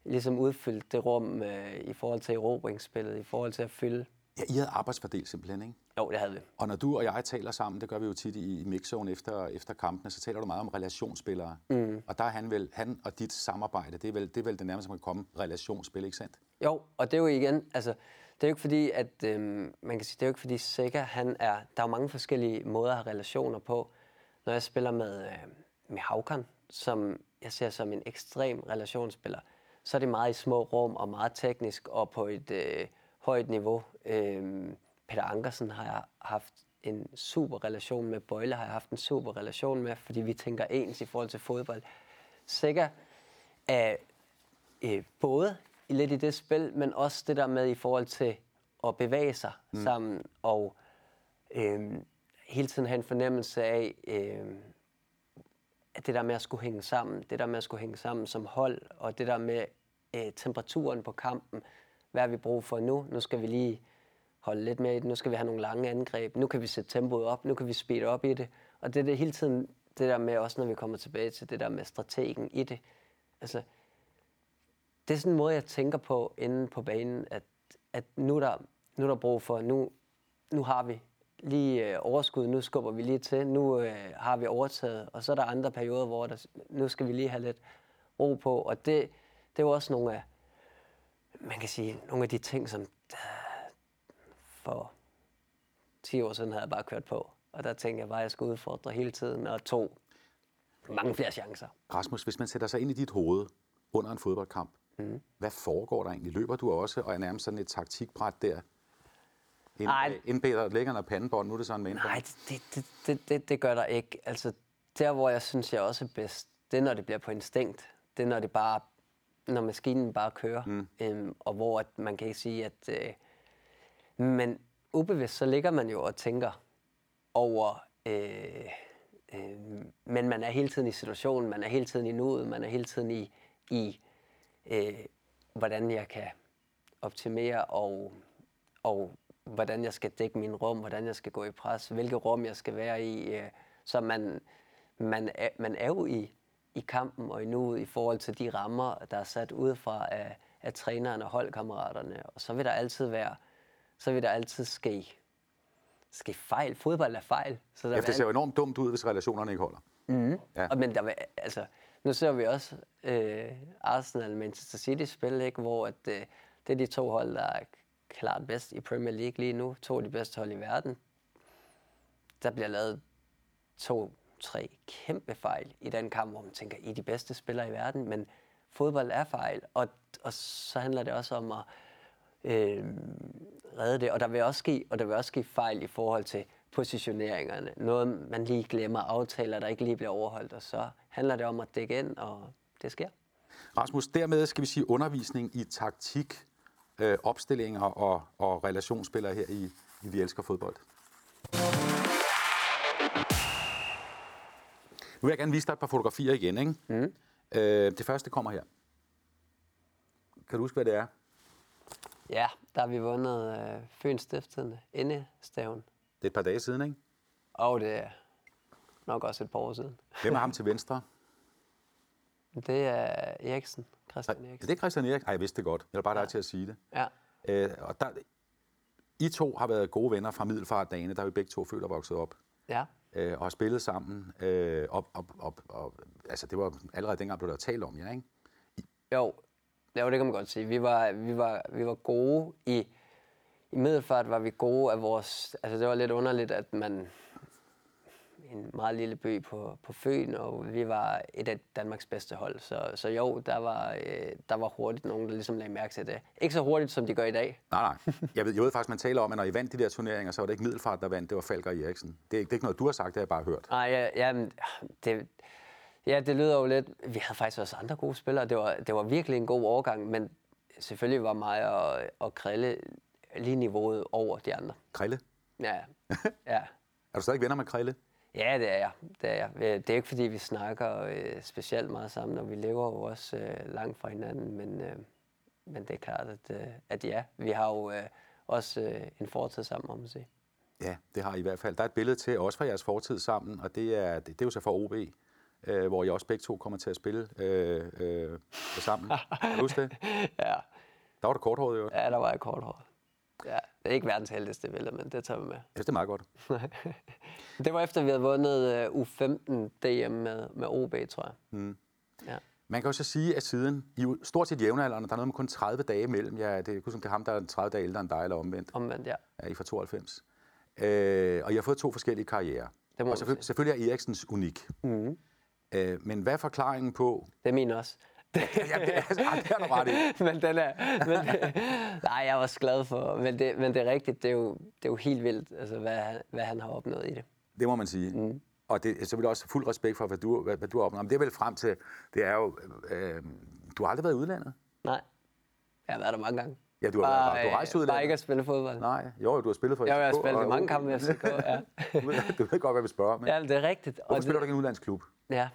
ligesom udfyldte det rum øh, i forhold til erobringsspillet, i forhold til at fylde. Ja, I havde arbejdsfordel simpelthen, ikke? Jo, det havde vi. Og når du og jeg taler sammen, det gør vi jo tit i, i mixzone efter, efter kampene, så taler du meget om relationsspillere. Mm. Og der er han vel, han og dit samarbejde, det er vel det, er vel det nærmeste, man kan komme relationsspil, ikke sandt? Jo, og det er jo igen, altså, det er jo ikke fordi, at, øhm, man kan sige, det er jo ikke fordi Sikker, han er, der er jo mange forskellige måder at have relationer på. Når jeg spiller med, øh, med Havkan, som jeg ser som en ekstrem relationsspiller, så er det meget i små rum og meget teknisk og på et øh, højt niveau. Øhm, Peter Ankersen har jeg haft en super relation med. Bøjle har jeg haft en super relation med, fordi vi tænker ens i forhold til fodbold. Sikker er øh, både lidt i det spil, men også det der med i forhold til at bevæge sig mm. sammen og øh, hele tiden have en fornemmelse af, øh, at det der med at skulle hænge sammen, det der med at skulle hænge sammen som hold, og det der med øh, temperaturen på kampen, hvad har vi brug for nu? Nu skal vi lige holde lidt mere i det, nu skal vi have nogle lange angreb, nu kan vi sætte tempoet op, nu kan vi speede op i det. Og det er det hele tiden, det der med, også når vi kommer tilbage til det der med strategen i det. Altså, det er sådan en måde, jeg tænker på inde på banen, at, at nu, er der, nu er der brug for, nu, nu har vi lige øh, overskud, nu skubber vi lige til, nu øh, har vi overtaget, og så er der andre perioder, hvor der, nu skal vi lige have lidt ro på, og det, det er jo også nogle af, man kan sige, nogle af de ting, som øh, for 10 år siden havde jeg bare kørt på, og der tænkte jeg bare, at jeg skulle udfordre hele tiden, og to mange flere chancer. Rasmus, hvis man sætter sig ind i dit hoved under en fodboldkamp, mm. hvad foregår der egentlig? Løber du også og er nærmest sådan et taktikbræt der? Nej. Indbeder lægger noget pandebånd, nu er det sådan med. Nej, det, det, det, det, det gør der ikke. Altså, der hvor jeg synes, jeg også er bedst, det er, når det bliver på instinkt. Det er, når det bare, når maskinen bare kører. Mm. Øhm, og hvor at man kan ikke sige, at... Øh, men ubevidst, så ligger man jo og tænker over... Øh, øh, men man er hele tiden i situationen, man er hele tiden i nuet, man er hele tiden i, i øh, hvordan jeg kan optimere og, og hvordan jeg skal dække min rum, hvordan jeg skal gå i pres, hvilke rum jeg skal være i. Øh, så man, man, er, man er jo i, i kampen og i nuet i forhold til de rammer, der er sat udefra af, af træneren og holdkammeraterne. Og så vil der altid være, så vil der altid ske ske fejl. Fodbold er fejl. Så der Ja, det ser jo enormt dumt ud, hvis relationerne ikke holder. Ja. og, men der, vil- altså, nu ser vi også øh, Arsenal og Manchester City spille, ikke? hvor at, øh, det er de to hold, der er klart bedst i Premier League lige nu. To af de bedste hold i verden. Der bliver lavet to, tre kæmpe fejl i den kamp, hvor man tænker, I er de bedste spillere i verden, men fodbold er fejl, og, og så handler det også om at øh, redde det, og der vil også ske, og der vil også ske fejl i forhold til positioneringerne. Noget, man lige glemmer, aftaler, der ikke lige bliver overholdt, og så handler det om at dække ind, og det sker. Rasmus, dermed skal vi sige undervisning i taktik, øh, opstillinger og, og relationsspillere her i, i Vi Elsker Fodbold. Nu vil jeg gerne vise dig et par fotografier igen. Ikke? Mm. Øh, det første kommer her. Kan du huske, hvad det er? Ja, der har vi vundet øh, Fyns Stiftende indestaven, Det er et par dage siden, ikke? og det er nok også et par år siden. Hvem er ham til venstre? Det er Eriksen, Christian Er Eriksen. det Christian Erik? Ej, jeg vidste det godt. Jeg var bare der til at sige det. Ja, Øh, og der, I to har været gode venner fra Middelfart-dagene, der er vi begge to og vokset op. ja, øh, og har spillet sammen. Øh, op, op, op, op, altså, det var allerede dengang, blev der talt om jer, ikke? Jo, jo, det kan man godt sige. Vi var, vi var, vi var gode i, i Middelfart var vi gode af vores... Altså det var lidt underligt, at man en meget lille by på, på Fyn, og vi var et af Danmarks bedste hold. Så, så jo, der var, øh, der var hurtigt nogen, der ligesom lagde mærke til det. Ikke så hurtigt, som de gør i dag. Nej, nej. Jeg ved, jeg ved faktisk, man taler om, at når I vandt de der turneringer, så var det ikke Middelfart, der vandt, det var Falker Eriksen. Det er, ikke- det er ikke noget, du har sagt, det har jeg bare hørt. Nej, ja, ja, det, ja, det lyder jo lidt... Vi havde faktisk også andre gode spillere. Det var, det var virkelig en god overgang, men selvfølgelig var mig og, og Krille lige niveauet over de andre. Krille. Ja, ja. Er du stadig venner med Krille? Ja, det er jeg. Det er, jeg. Det er ikke, fordi vi snakker øh, specielt meget sammen, og vi lever jo også øh, langt fra hinanden, men, øh, men det er klart, at, øh, at ja, vi har jo øh, også øh, en fortid sammen, om at sige. Ja, det har I i hvert fald. Der er et billede til også fra jeres fortid sammen, og det er, det, det er jo så fra OB, øh, hvor I også begge to kommer til at spille øh, øh, sammen. Kan du huske det? Ja, Der var det korthåret jo. Jeg ja der var jeg kort hår. Ja, det er ikke verdens heldigste billede, men det tager vi med. synes, det er meget godt. det var efter, vi havde vundet øh, U15 DM med, med OB, tror jeg. Mm. Ja. Man kan jo så sige, at siden I er stort set jævnaldrende, der er noget med kun 30 dage imellem. Ja, det er, jeg kunne det er ham, der er 30 dage ældre end dig, eller omvendt. Omvendt, ja. Ja, I er fra 92. Øh, og I har fået to forskellige karrierer. Det må og man selvføl- selvfølgelig er Eriksens unik. Mm. Øh, men hvad er forklaringen på... Det er min også. Ja, det er, det er du ret i. men den er... Men, nej, jeg er også glad for... Men det, men det er rigtigt, det er jo, det er jo helt vildt, altså, hvad, han- hvad han har opnået i det. Det må man sige. Mm. Og det er selvfølgelig også fuld respekt for, hvad du, hvad, hvad du har opnået. Men det er vel frem til, det er jo... Øh, du har aldrig været i udlandet. Nej, jeg har været der mange gange. Ja, du har, været, du har øh, rejst til Bare ikke at spille fodbold. Nej, jo, du har spillet for Jeg har spillet og- mange kampe med FCK, ja. du, ved, du godt, hvad jeg vil spørge. Men ja, det er rigtigt. hvorfor Og spiller du det, ikke i en udlandsklub? Ja,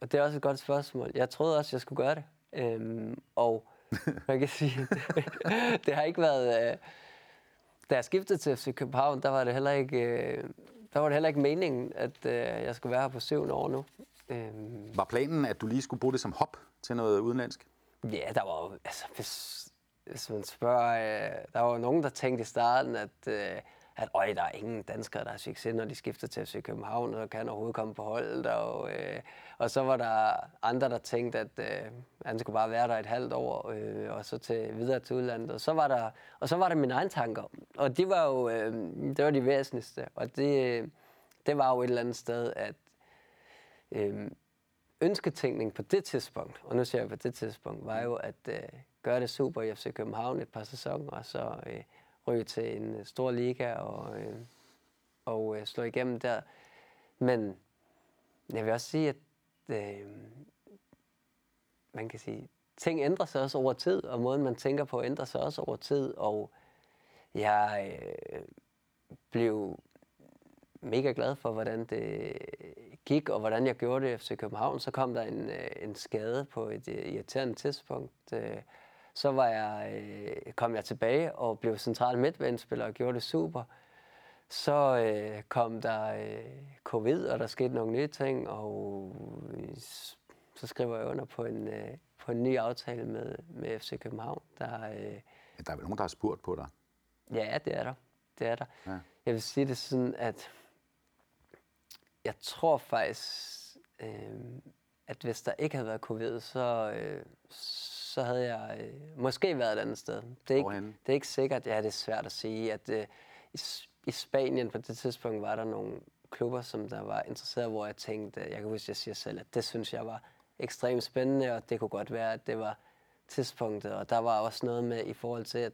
og det er også et godt spørgsmål. Jeg troede også, jeg skulle gøre det. Øhm, og man kan sige, det, det har ikke været... Øh, da jeg skiftede til FC København, der var det heller ikke, øh, der var det heller ikke meningen, at øh, jeg skulle være her på syvende år nu. Øhm, Var planen, at du lige skulle bruge det som hop til noget udenlandsk? Ja, der var jo, altså hvis, hvis man spørger, øh, der var jo nogen, der tænkte i starten, at, øh, at øj, der er ingen danskere, der har succes, når de skifter til FC København, og kan overhovedet komme på holdet. Og, øh, og så var der andre, der tænkte, at øh, han skulle bare være der et halvt år, øh, og så til, videre til udlandet. Og så var der, og så var der mine egne tanker, og det var jo øh, det var de væsentligste. Og det, øh, det var jo et eller andet sted, at øh, ønsketænkning på det tidspunkt, og nu ser jeg på det tidspunkt, var jo at øh, gøre det super i FC København et par sæsoner, og så øh, ryge til en øh, stor liga og, øh, og øh, slå igennem der. Men jeg vil også sige, at øh, man kan sige, ting ændrer sig også over tid, og måden man tænker på ændrer sig også over tid, og jeg øh, blev mega glad for, hvordan det gik, og hvordan jeg gjorde det i FC København. Så kom der en, øh, en skade på et øh, irriterende tidspunkt. Øh, så var jeg, øh, kom jeg tilbage og blev central midtbanespiller og gjorde det super. Så øh, kom der øh, covid, og der skete nogle nye ting, og øh, så skriver jeg under på en, øh, på en ny aftale med, med FC København. Der, øh, Ja, der er vel nogen, der har spurgt på dig. Ja, det er der. Det er der. Ja. Jeg vil sige det sådan, at jeg tror faktisk, øh, at hvis der ikke havde været covid, så, øh, så havde jeg øh, måske været et andet sted. Det er, ikke, Hvorhenne? det er ikke sikkert, ja, det er svært at sige, at øh, i, i Spanien på det tidspunkt var der nogle klubber, som der var interesseret, hvor jeg tænkte, jeg kan huske, at jeg siger selv, at det synes jeg var ekstremt spændende, og det kunne godt være, at det var tidspunktet. Og der var også noget med i forhold til, at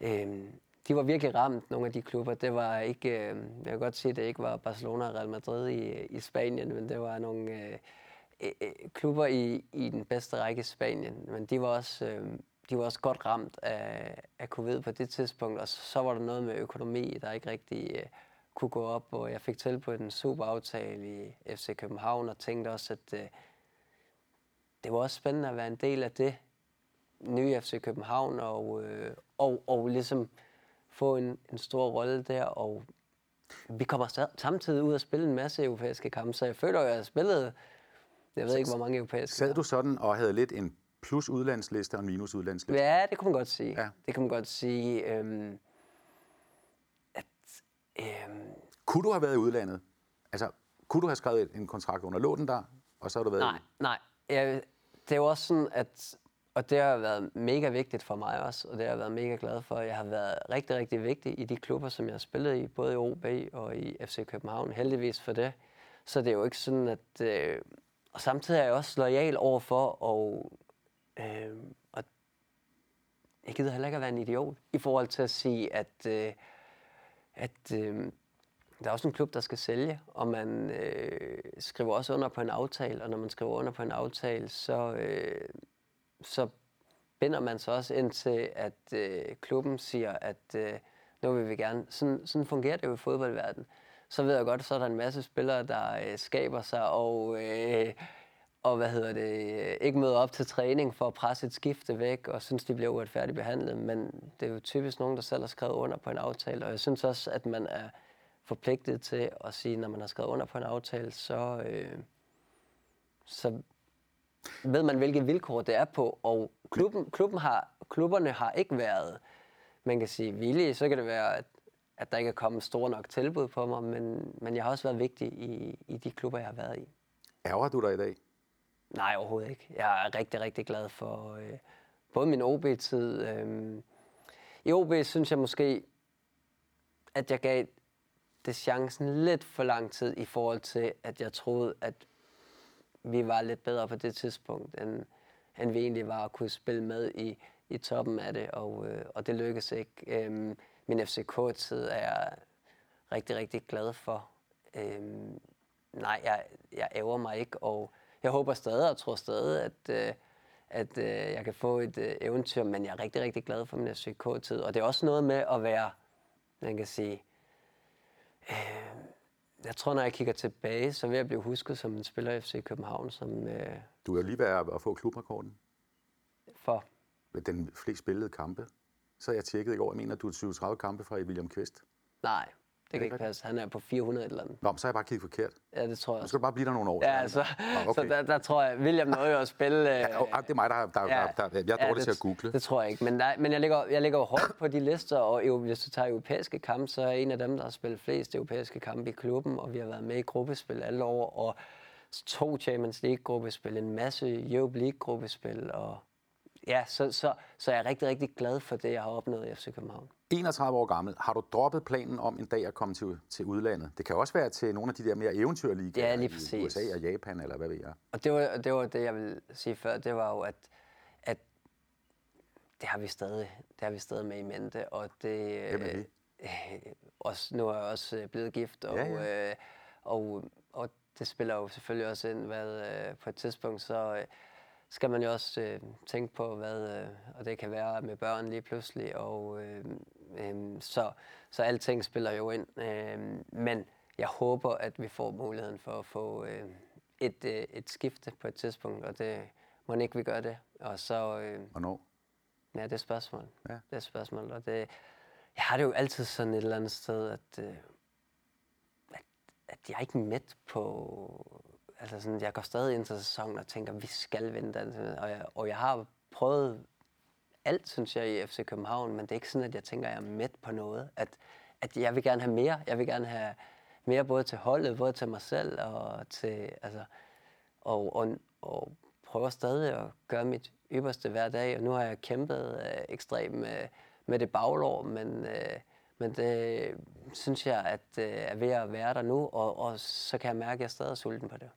øh, de var virkelig ramt, nogle af de klubber. Det var ikke, øh, jeg kan godt sige, at det ikke var Barcelona og Real Madrid i, i Spanien, men det var nogle øh, Øh, øh, klubber i, i den bedste række i Spanien. Men de var også, øh, de var også godt ramt af, af covid på det tidspunkt, og så var der noget med økonomi, der ikke rigtig øh, kunne gå op, og jeg fik tilbudt en super aftale i FC København, og tænkte også, at øh, det var også spændende at være en del af det nye FC København, og, øh, og, og ligesom få en, en stor rolle der, og vi kommer samtidig ud og spille en masse europæiske kampe, så jeg føler, at jeg har spillet, jeg ved ikke, hvor mange europæiske Sad du sådan og havde lidt en plus udlandsliste og en minus udlandsliste? Ja, det kan man godt sige. Ja. Det kan man godt sige, øhm, at øhm, Kunne du have været i udlandet? Altså, kunne du have skrevet en kontrakt under låten der, og så har du været Nej, nej. Jeg, det er jo også sådan, at og det har været mega vigtigt for mig også, og det har jeg været mega glad for. Jeg har været rigtig, rigtig vigtig i de klubber, som jeg har spillet i, både i OB og i FC København, heldigvis for det. Så det er jo ikke sådan, at... Øh, og samtidig er jeg også lojal overfor, og, øh, og jeg gider heller ikke at være en idiot i forhold til at sige, at, øh, at øh, der er også en klub, der skal sælge, og man øh, skriver også under på en aftale, og når man skriver under på en aftale, så, øh, så binder man sig også ind til, at øh, klubben siger, at øh, nu vil vi gerne. Sådan, sådan fungerer det jo i fodboldverdenen. Så ved jeg godt, så er der en masse spillere, der øh, skaber sig og, øh, og hvad hedder det, ikke møder op til træning for at presse et skifte væk og synes, de bliver uretfærdigt behandlet. Men det er jo typisk nogen, der selv har skrevet under på en aftale. Og jeg synes også, at man er forpligtet til at sige, når man har skrevet under på en aftale, så, øh, så ved man, hvilke vilkår det er på. Og klubben, klubben har, klubberne har ikke været, man kan sige, villige. Så kan det være, at, at der ikke er kommet store nok tilbud på mig, men, men jeg har også været vigtig i, i de klubber, jeg har været i. Ærger du dig i dag? Nej, overhovedet ikke. Jeg er rigtig, rigtig glad for øh, både min OB-tid. Øh, I OB synes jeg måske, at jeg gav det chancen lidt for lang tid i forhold til, at jeg troede, at vi var lidt bedre på det tidspunkt, end, end vi egentlig var at kunne spille med i, i toppen af det, og, øh, og det lykkedes ikke. Øhm, min FCK-tid er jeg rigtig, rigtig glad for. Øhm, nej, jeg, jeg ærger mig ikke, og jeg håber stadig og tror stadig, at, øh, at øh, jeg kan få et øh, eventyr, men jeg er rigtig, rigtig glad for min FCK-tid. Og det er også noget med at være, man kan sige, øh, jeg tror, når jeg kigger tilbage, så vil jeg blive husket som en spiller i FC København, som øh, Du er lige ved at få klubrekorden for den flest spillede kampe. Så jeg tjekkede i går, jeg mener, du er 20-30 kampe fra William Kvist. Nej, det kan ikke passe. Han er på 400 et eller andet. Nå, men så har jeg bare kigget forkert. Ja, det tror jeg Nu skal du bare blive der nogle år. Ja, altså, Nå, okay. så der, der tror jeg, William nåede jo at spille... Øh, Ja, oh, det er mig, der, der, der, der, der jeg er dårlig det, til at google. Det tror jeg ikke, men, der, men jeg, ligger, jeg ligger jo på de lister, og jo, hvis du tager europæiske kampe, så er jeg en af dem, der har spillet flest europæiske kampe i klubben, og vi har været med i gruppespil alle år, og to Champions League-gruppespil, en masse Europe League-gruppespil, og ja, så, så, så er jeg rigtig, rigtig glad for det, jeg har opnået i FC København. 31 år gammel. Har du droppet planen om en dag at komme til, til udlandet? Det kan også være til nogle af de der mere eventyrlige Ja, lige i. USA og Japan, eller hvad ved jeg. Og det var, det var det, jeg ville sige før, det var jo, at, at det har vi stadig, det har vi stadig med i mente, og det... Hvem er vi? øh, også, nu er jeg også øh, blevet gift, og, Ja, ja. Øh, og, og det spiller jo selvfølgelig også ind, hvad øh, på et tidspunkt, så øh, skal man jo også øh, tænke på, hvad øh, og det kan være med børn lige pludselig, og øh, øh, så, så alting spiller jo ind. Øh, men jeg håber, at vi får muligheden for at få øh, et, øh, et skifte på et tidspunkt, og det må ikke vi gør det. Og så, øh, Hvornår? Ja, det er spørgsmål. Ja. Det er spørgsmål, og det, jeg har det jo altid sådan et eller andet sted, at, øh, at, at jeg er ikke midt på... Altså sådan, jeg går stadig ind til sæsonen og tænker, vi skal vinde den. Og jeg, og jeg har prøvet alt, synes jeg, i FC København, men det er ikke sådan, at jeg tænker, at jeg er mæt på noget. At, at jeg vil gerne have mere. Jeg vil gerne have mere både til holdet, både til mig selv og til, altså, og, og, og prøver stadig at gøre mit ypperste hver dag, og nu har jeg kæmpet øh, ekstremt med, med det baglår, men, øh, men det synes jeg, at øh, er ved at være der nu, og, og så kan jeg mærke, at jeg er stadig sulten på det.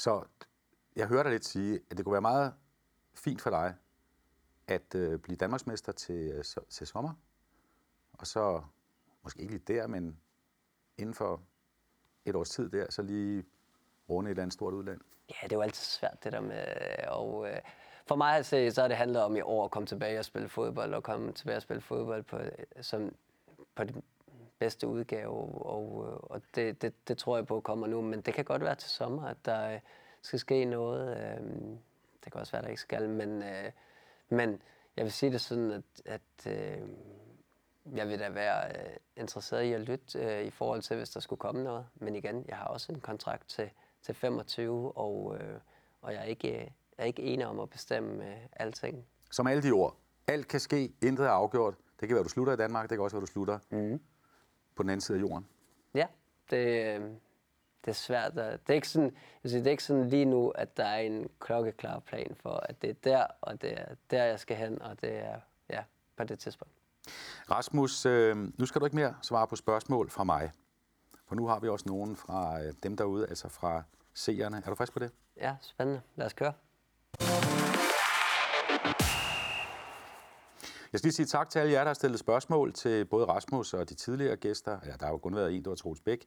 Så jeg hører dig lidt sige, at det kunne være meget fint for dig at øh, blive Danmarksmester til, øh, til sommer, og så måske ikke lige der, men inden for et års tid der, så lige runde et eller andet stort udland. Ja, det er jo altid svært det der med, og øh, for mig at se, så har det handlet om i år at komme tilbage og spille fodbold, og komme tilbage og spille fodbold på, øh, som, på det bedste udgave, og, øh, og det, det, det tror jeg på kommer nu, men det kan godt være til sommer, at der øh, skal ske noget. Øh, det kan også være, at der ikke skal, men, øh, men jeg vil sige det sådan, at, at jeg vil da være interesseret i at lytte i forhold til, hvis der skulle komme noget. Men igen, jeg har også en kontrakt til, til 25, og, og jeg er ikke, jeg er ikke enig om at bestemme alting. Som alle de ord. Alt kan ske, intet er afgjort. Det kan være, du slutter i Danmark, det kan også være, du slutter mm. På den anden side af jorden. Ja, det, øh, det er svært. At, det, er ikke sådan, jeg det er ikke sådan lige nu, at der er en klokkeklar plan for, at det er der, og det er der, jeg skal hen, og det er ja, på det tidspunkt. Rasmus, øh, nu skal du ikke mere svare på spørgsmål fra mig. For nu har vi også nogen fra øh, dem derude, altså fra seerne. Er du frisk på det? Ja, spændende. Lad os køre. Jeg skal lige sige tak til alle jer, der har stillet spørgsmål til både Rasmus og de tidligere gæster. Ja, der har jo kun været en, der var Troels Bæk.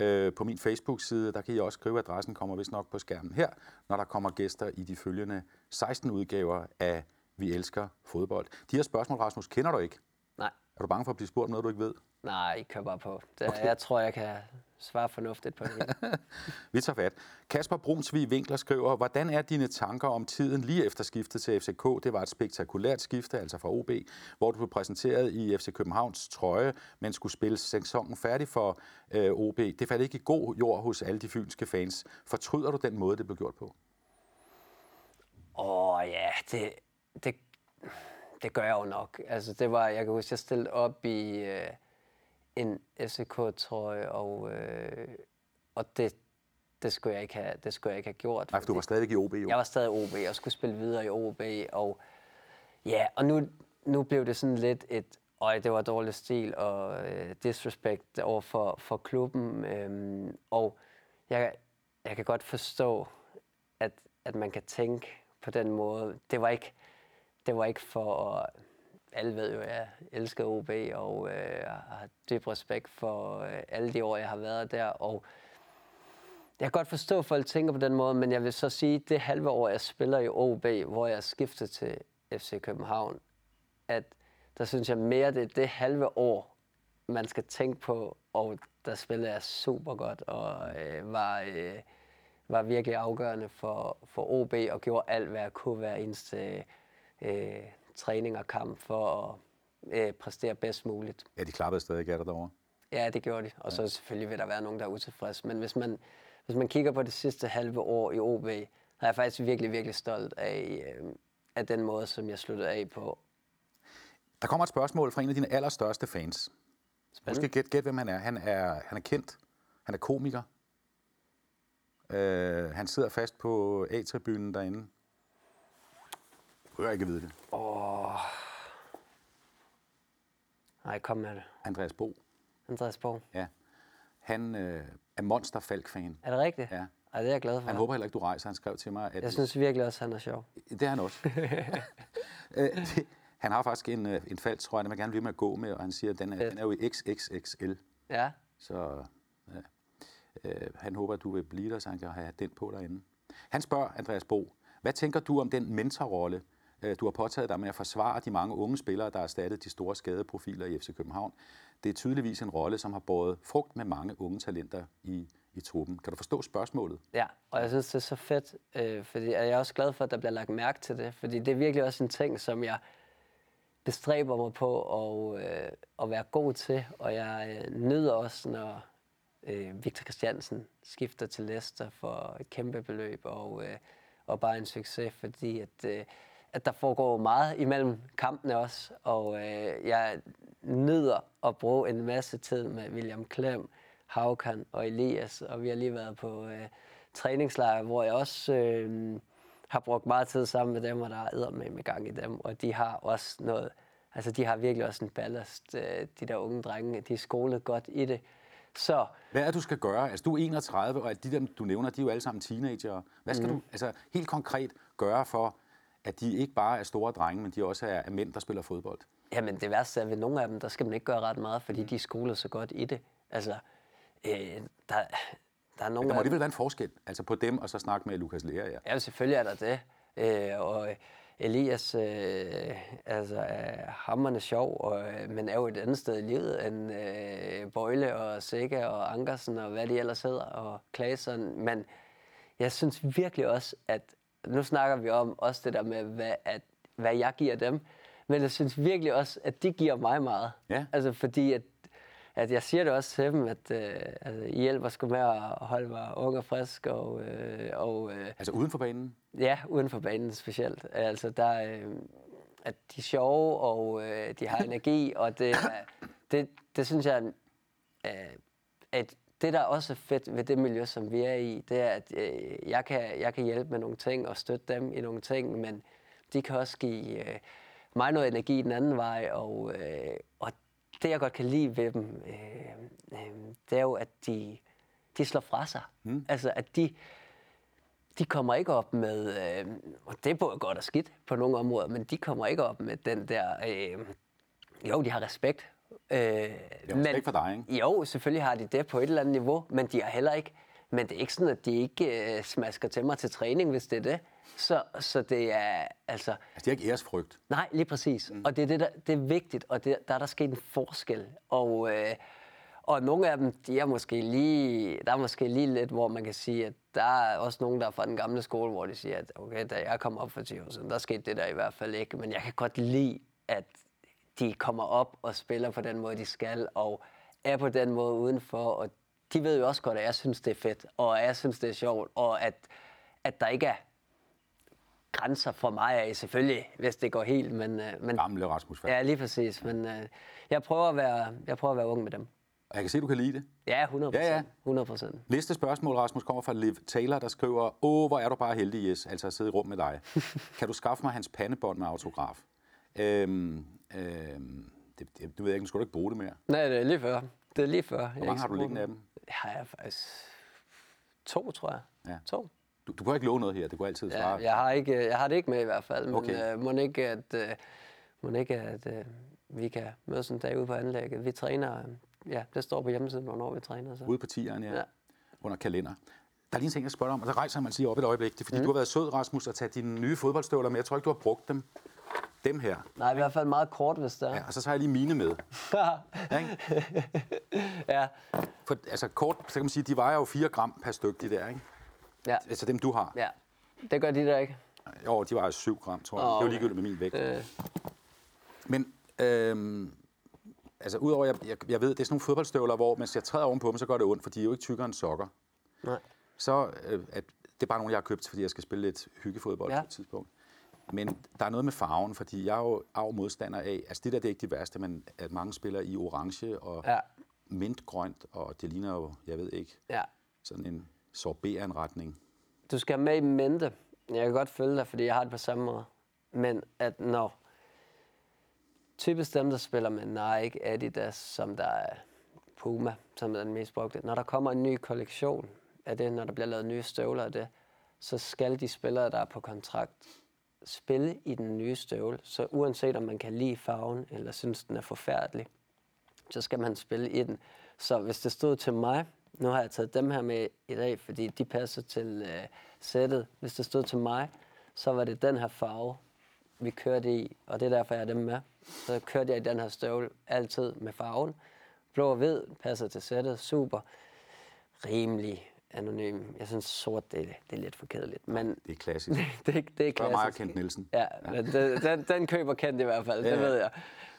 Øh, på min Facebook-side, der kan I også skrive, adressen kommer vist nok på skærmen her, når der kommer gæster i de følgende 16 udgaver af Vi elsker fodbold. De her spørgsmål, Rasmus, kender du ikke. Nej, Er du bange for at blive spurgt om noget, du ikke ved? nej, I kører bare på. Det, okay. Jeg tror, jeg kan svare fornuftigt på det. Vi tager fat. Kasper Brunsvig Winkler skriver, hvordan er dine tanker om tiden lige efter skiftet til FCK? Det var et spektakulært skifte, altså fra OB, hvor du blev præsenteret i FC Københavns trøje, men skulle spille sæsonen færdig for øh, OB. Det faldt ikke i god jord hos alle de fynske fans. Fortryder du den måde, det blev gjort på? Åh ja, det, det, det gør jeg jo nok. Altså, det var, jeg kan huske, jeg stillede op i øh, en FCK-trøje, og, øh, og det, det, skulle jeg ikke have, det skulle jeg ikke have gjort. Nej, for du var stadig i OB, jo. Jeg var stadig OB, og skulle spille videre i OB, og ja, og nu, nu blev det sådan lidt et, øj, det var dårlig stil og øh, disrespect over for, for klubben, øhm, og jeg, jeg kan godt forstå, at, at man kan tænke på den måde. Det var ikke, det var ikke for, alle ved jo, at jeg elsker OB, og øh, har dyb respekt for øh, alle de år, jeg har været der, og jeg kan godt forstå, at folk tænker på den måde, men jeg vil så sige, at det halve år, jeg spiller i OB, hvor jeg skiftede til FC København, at der synes jeg mere, det er det halve år, man skal tænke på, og der spillede jeg super godt, og øh, var, øh, var virkelig afgørende for, for OB, og gjorde alt, hvad jeg kunne hver eneste øh, træning og kamp for at øh, præstere bedst muligt. Ja, de klappede stadig af dig derovre. Ja, det gjorde de. Og så selvfølgelig vil der være nogen, der er utilfredse. Men hvis man, hvis man kigger på det sidste halve år i OB, er jeg faktisk virkelig, virkelig stolt af, øh, af den måde, som jeg sluttede af på. Der kommer et spørgsmål fra en af dine allerstørste fans. Spændende. Måske gæt, gæt, hvem han er. Han er, han er kendt. Han er komiker. Øh, han sidder fast på A-tribunen derinde. Jeg ikke vide det. Nej, kom med det. Andreas Bo. Andreas Borg. Ja. Han øh, er Monster Falk-fan. Er det rigtigt? Ja. Ej, det er jeg glad for. Han håber heller ikke, du rejser. Han skrev til mig, at... Jeg synes virkelig også, han er sjov. Det er han også. Øh, han har faktisk en, øh, en fald, tror jeg, den vil gerne blive med at gå med, og han siger, at den er, Fedt. den er jo i XXXL. Ja, Så ja. øh, han håber, at du vil blive der, så han kan have den på derinde. Han spørger, Andreas Bo, hvad tænker du om den mentorrolle, Øh, du har påtaget dig med at forsvare de mange unge spillere, der har erstattet de store skadeprofiler i FC København? Det er tydeligvis en rolle, som har båret frugt med mange unge talenter i, i truppen. Kan du forstå spørgsmålet? Ja, og jeg synes, det er så fedt, øh, fordi jeg er også glad for, at der bliver lagt mærke til det, fordi det er virkelig også en ting, som jeg bestræber mig på at, øh, at være god til, og jeg øh, nyder også, når øh, Victor Christiansen skifter til Leicester for et kæmpe beløb, og, øh, og bare en succes, fordi at, øh, at der foregår meget imellem kampene også, og øh, jeg nyder at bruge en masse tid med William Klem, Haukan og Elias, og vi har lige været på øh, træningslejr, hvor jeg også øh, har brugt meget tid sammen med dem, og der er med med gang i dem, og de har også noget, altså de har virkelig også en ballast, øh, de der unge drenge, de er skolet godt i det. Så, Hvad er du skal gøre? Altså, du er 31, og de der, du nævner, de er jo alle sammen teenager. Hvad skal mm. du altså, helt konkret gøre for, at de ikke bare er store drenge, men de også er, er mænd, der spiller fodbold? Jamen det værste er, at ved nogle af dem, der skal man ikke gøre ret meget, fordi de er skolet så godt i det. Altså, øh, der, der er nogle Der må alligevel være en forskel altså på dem, og så snakke med Lukas Lea, ja. Ja, selvfølgelig er der det. Øh, og Elias øh, altså, er hammerne sjov, og, øh, men er jo et andet sted i livet end øh, Bøjle og Sikke og Ankersen og hvad de ellers hedder, og Klasen. Men jeg synes virkelig også, at nu snakker vi om også det der med, hvad, at, hvad jeg giver dem, men jeg synes virkelig også, at de giver mig meget. Ja. Altså fordi, at at jeg siger det også til dem, at øh, altså, I hjælper sgu med at holde mig ung og frisk, og, øh, og øh, Altså uden for banen? ja, uden for banen specielt. Altså, der, øh, at de er sjove, og øh, de har energi, og det, er- det, det synes jeg, øh, at det, der også er fedt ved det miljø, som vi er i, det er, at øh, jeg, kan, jeg kan hjælpe med nogle ting og støtte dem i nogle ting, men de kan også give øh, mig noget energi den anden vej, og, øh, og det, jeg godt kan lide ved dem, øh, øh, det er jo, at de, de slår fra sig. Mm. Altså, at de, de kommer ikke op med, øh, og det er både godt og skidt på nogle områder, men de kommer ikke op med den der, øh, jo, de har respekt. Øh, Det er respekt for dig, ikke? Jo, selvfølgelig har de det på et eller andet niveau, men de har heller ikke, men det er ikke sådan, at de ikke øh, smasker til mig til træning, hvis det er det. Så, så det er, altså, Altså, de har ikke æresfrygt. Nej, lige præcis. Mm. Og det er, det, der, det er vigtigt, og det, der er der sket en forskel. Og, øh, og nogle af dem, de er måske lige, der er måske lige lidt, hvor man kan sige, at der er også nogen, der er fra den gamle skole, hvor de siger, at okay, da jeg kom op for 10 år siden, der skete det der i hvert fald ikke. Men jeg kan godt lide, at de kommer op og spiller på den måde, de skal, og er på den måde udenfor. Og de ved jo også godt, at jeg synes, det er fedt, og at jeg synes, det er sjovt, og at, at der ikke er grænser for mig af, selvfølgelig, hvis det går helt, men... øh, men Gamle Rasmus Falk. Ja, lige præcis. Men øh, jeg, prøver at være, jeg prøver at være ung med dem. Og jeg kan se, du kan lide det. Ja, 100 procent. Ja, ja. 100 procent. Næste spørgsmål, Rasmus, kommer fra Liv Taylor, der skriver, Åh, hvor er du bare heldig, Jes, altså at sidde i rum med dig. kan du skaffe mig hans pandebånd med autograf? Øhm, øhm, det, det, du ved jeg ikke, skal du ikke bruge det mere. Nej, det er lige før. Det er lige før. Hvor mange har du liggende af dem? Jeg har faktisk to, tror jeg. Ja. To. Du, du kan ikke love noget her, det kunne altid svare. Ja, jeg, har ikke, jeg har det ikke med i hvert fald, men Okay. øh, må ikke, at, øh, må ikke, at øh, vi kan mødes en dag ude på anlægget. Vi træner, øh, ja, det står på hjemmesiden, hvornår vi træner. Så. Ude på tieren, ja. ja. Under kalender. Der er lige en ting, jeg spørger dig om, og så rejser man lige op et øjeblik. Det er fordi, mm. du har været sød, Rasmus, at tage dine nye fodboldstøvler med. Jeg tror ikke, du har brugt dem. Dem her. Nej, i hvert fald meget kort, hvis det er. Ja, og så tager jeg lige mine med. Ja, ikke? ja. For, altså kort, så kan man sige, de vejer jo 4 gram per stykke, de der, ikke? ja. Altså dem, du har. ja. Det gør de der ikke. Jo, de vejer 7 gram, tror jeg. Åh, det er jo okay. ligegyldigt med min vægt. Øh, Men øhm, altså, udover, jeg, jeg, jeg ved, det er sådan nogle fodboldstøvler, hvor mens jeg træder ovenpå dem, så gør det ondt, for de er jo ikke tykkere end sokker. nej. Så øh, at, det er bare nogle, jeg har købt, fordi jeg skal spille lidt hyggefodbold. Ja. på et tidspunkt. Men der er noget med farven, fordi jeg er jo arv modstander af, altså det der det er ikke det værste, men at mange spiller i orange og ja. Mintgrønt, og det ligner jo, jeg ved ikke, Ja. sådan en sorberanretning. Du skal med i mente. Jeg kan godt følge dig, fordi jeg har det på samme måde. Men at når typisk dem, der spiller med Nike, Adidas, som der er Puma, som er den mest brugte. Når der kommer en ny kollektion af det, når der bliver lavet nye støvler af det, så skal de spillere, der er på kontrakt, spille i den nye støvle. Så uanset om man kan lide farven, eller synes, den er forfærdelig, så skal man spille i den. Så hvis det stod til mig, nu har jeg taget dem her med i dag, fordi de passer til øh, sættet. Hvis det stod til mig, så var det den her farve, vi kørte i, og det er derfor, jeg har dem med. Så kørte jeg i den her støvle altid med farven. Blå og hvid passer til sættet, super. Rimelig anonym. Jeg synes sort, det, er- det er lidt for kedeligt, men Det er klassisk. det, er- det er Spørg mig og klassisk. Kent Nielsen. Ja, men den, den, den køber Kent i hvert fald, Ja, det ja. ved jeg.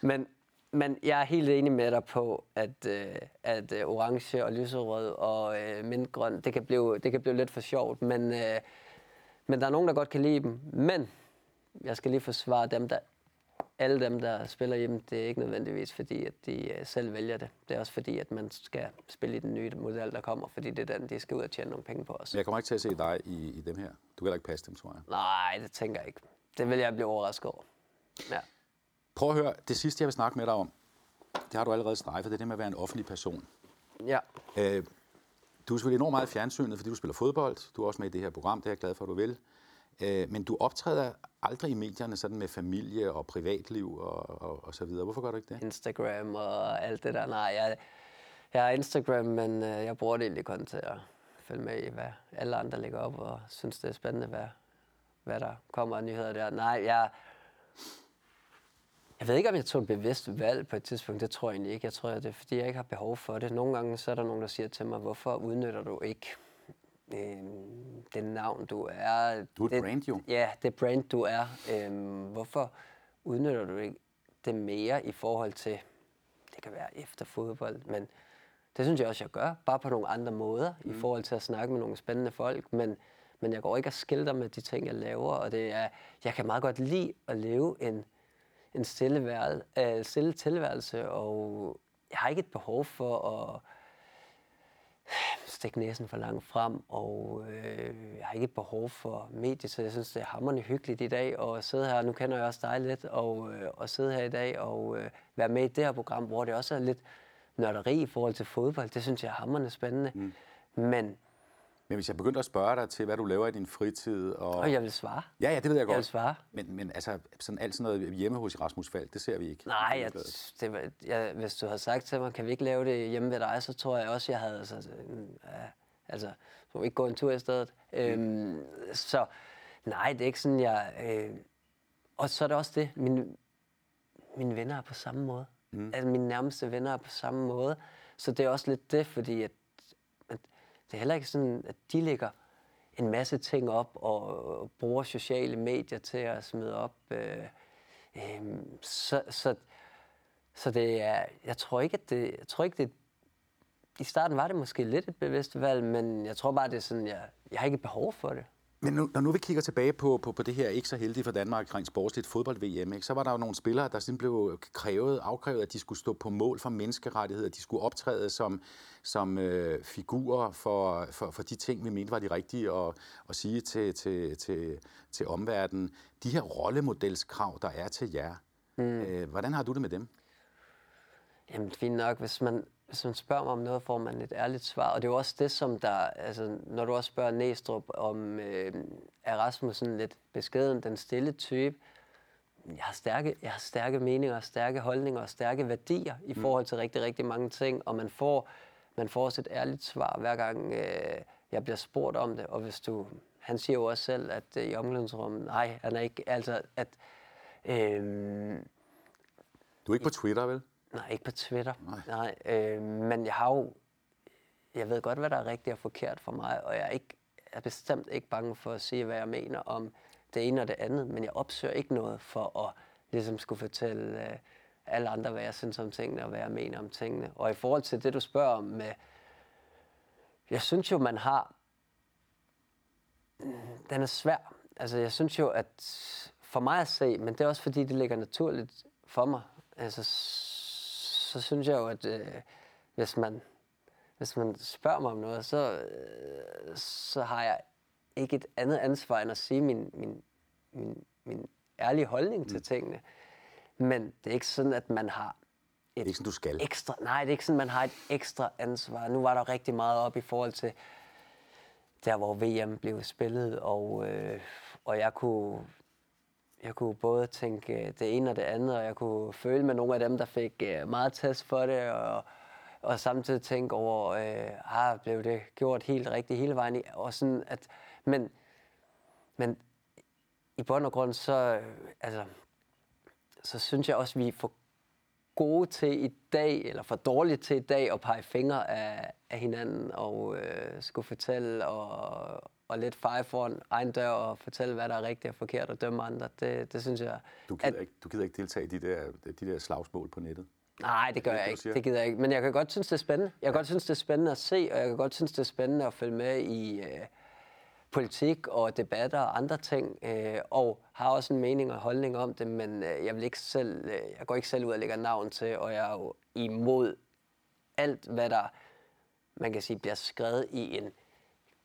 Men, men jeg er helt enig med dig på, at, øh, at øh, orange og lyserød og øh, mintgrøn, det kan, blive, det kan blive lidt for sjovt, men, øh, men der er nogen, der godt kan lide dem. Men jeg skal lige forsvare dem, der alle dem, der spiller hjemme, det er ikke nødvendigvis fordi, at de øh, selv vælger det. Det er også fordi, at man skal spille i den nye model, der kommer, fordi det er den, de skal ud og tjene nogle penge på os. Jeg kommer ikke til at se dig i, i dem her. Du kan ikke passe dem, tror jeg. Nej, det tænker jeg ikke. Det vil jeg blive overrasket over. Ja. Prøv at høre, det sidste, jeg vil snakke med dig om, det har du allerede strejfet, det er det med at være en offentlig person. Ja. Øh, du er selvfølgelig enormt meget i fjernsynet, fordi du spiller fodbold. Du er også med i det her program, det er jeg glad for, at du vil. Øh, men du optræder aldrig i medierne sådan med familie og privatliv og, og, og så videre. Hvorfor gør du ikke det? Instagram og alt det der. Nej, jeg, jeg har Instagram, men øh, jeg bruger det egentlig kun til at følge med i, hvad alle andre lægger op, og synes, det er spændende, hvad, hvad der kommer af nyheder der. Nej, jeg, jeg ved ikke, om jeg tog et bevidst valg på et tidspunkt. Det tror jeg egentlig ikke. Jeg tror, det er, fordi jeg ikke har behov for det. Nogle gange så er der nogen, der siger til mig, hvorfor udnytter du ikke øh, det navn, du er? Du er et det, brand, jo. Ja, det brand, du er. Øh, hvorfor udnytter du ikke det mere i forhold til, det kan være efter fodbold, men det synes jeg også, jeg gør, bare på nogle andre måder, mm. i forhold til at snakke med nogle spændende folk, men, men jeg går ikke og skilter med de ting, jeg laver, og det er, jeg kan meget godt lide at leve en, en stille, værel, øh, stille tilværelse, og jeg har ikke et behov for at stikke næsen for langt frem, og øh, jeg har ikke et behov for medier, så jeg synes, det er hammerende hyggeligt i dag at sidde her. Nu kender jeg også dig lidt, og, øh, og sidde her i dag og øh, være med i det her program, hvor det også er lidt nørderi i forhold til fodbold. Det synes jeg er hammerende spændende. Mm. Men Men hvis jeg begyndte at spørge dig til, hvad du laver i din fritid... Og... og jeg vil svare. Ja, ja, det ved jeg godt. Jeg vil svare. Men, men altså, sådan alt sådan noget hjemme hos Rasmus Falk, det ser vi ikke. Nej, jeg, det var, jeg, hvis du havde sagt til mig, kan vi ikke lave det hjemme ved dig, så tror jeg også, jeg havde... Altså, altså så vi ikke gå en tur i stedet. Mm. Øhm, så nej, det er ikke sådan, jeg... Øh, og så er det også det, mine, mine venner er på samme måde. Mm. Altså mine nærmeste venner er på samme måde. Så det er også lidt det, fordi at, er heller ikke sådan, at de lægger en masse ting op og bruger sociale medier til at smide op. Øh, øh, så, så, så det er, jeg tror ikke, at det, jeg tror ikke, det i starten var det måske lidt et bevidst valg, men jeg tror bare, det er sådan, jeg, jeg har ikke behov for det. Men nu, når nu vi kigger tilbage på, på, på det her ikke så heldige for Danmark rent sportsligt fodbold-VM, ikke, så var der jo nogle spillere, der simpelthen blev krævet, afkrævet, at de skulle stå på mål for menneskerettigheder, de skulle optræde som, som øh, figurer for, for, for de ting, vi mente var de rigtige at, at sige til, til, til, til omverdenen. De her rollemodelskrav, der er til jer, mm. øh, hvordan har du det med dem? Jamen, fint nok. Hvis man, man spørger mig om noget, får man et ærligt svar. Og det er jo også det, som der... Altså, når du også spørger Næstrup om, øh, er Rasmussen lidt beskeden, den stille type? Jeg har stærke, jeg har stærke meninger, stærke holdninger og stærke værdier i forhold til rigtig, rigtig mange ting. Og man får, man får også et ærligt svar, hver gang øh, jeg bliver spurgt om det. Og hvis du... Han siger jo også selv, at øh, i omklædningsrummet... Nej, han er ikke... Altså, at... Øh, Du er ikke på Twitter, vel? Nej, ikke på Twitter. Nej. Nej øh, men jeg har jo... Jeg ved godt, hvad der er rigtigt og forkert for mig, og jeg er, ikke, jeg er bestemt ikke bange for at sige, hvad jeg mener om det ene og det andet, men jeg opsøger ikke noget for at ligesom skulle fortælle øh, alle andre, hvad jeg synes om tingene og hvad jeg mener om tingene. Og i forhold til det, du spørger om med... Jeg synes jo, man har... Den er svær. Altså, jeg synes jo, at for mig at se, men det er også fordi, det ligger naturligt for mig. Altså, så synes jeg jo, at øh, hvis, man, hvis man spørger mig om noget, så, øh, så har jeg ikke et andet ansvar end at sige min, min, min, min ærlige holdning mm. til tingene. Men det er ikke sådan, at man har Det er ikke sådan, du skal. ekstra... Nej, det er ikke sådan, man har et ekstra ansvar. Nu var der rigtig meget op i forhold til der, hvor VM blev spillet, og, øh, og jeg kunne jeg kunne både tænke øh, det ene og det andet, og jeg kunne føle med nogle af dem, der fik øh, meget test for det, og, og samtidig tænke over, øh, ah, blev det gjort helt rigtigt hele vejen? Og sådan at, men, men i bund og grund, så, øh, altså, så synes jeg også, vi er for gode til i dag, eller for dårlige til i dag, at pege fingre af, af hinanden og øh, skulle fortælle og, og lidt feje foran egen dør og fortælle, hvad der er rigtigt og forkert og dømme andre. Det, det synes jeg... Du gider, ikke, du gider ikke deltage i de der, de der slagsmål på nettet. Nej, det gør det, jeg ikke. Det gider jeg ikke. Men jeg kan godt synes, det er spændende. Jeg kan godt synes, det er spændende at se, og jeg kan godt synes, det er spændende at følge med i... Øh, politik og debatter og andre ting, øh, og har også en mening og holdning om det, men øh, jeg vil ikke selv, øh, jeg går ikke selv ud og lægger navn til, og jeg er jo imod alt, hvad der, man kan sige, bliver skrevet i en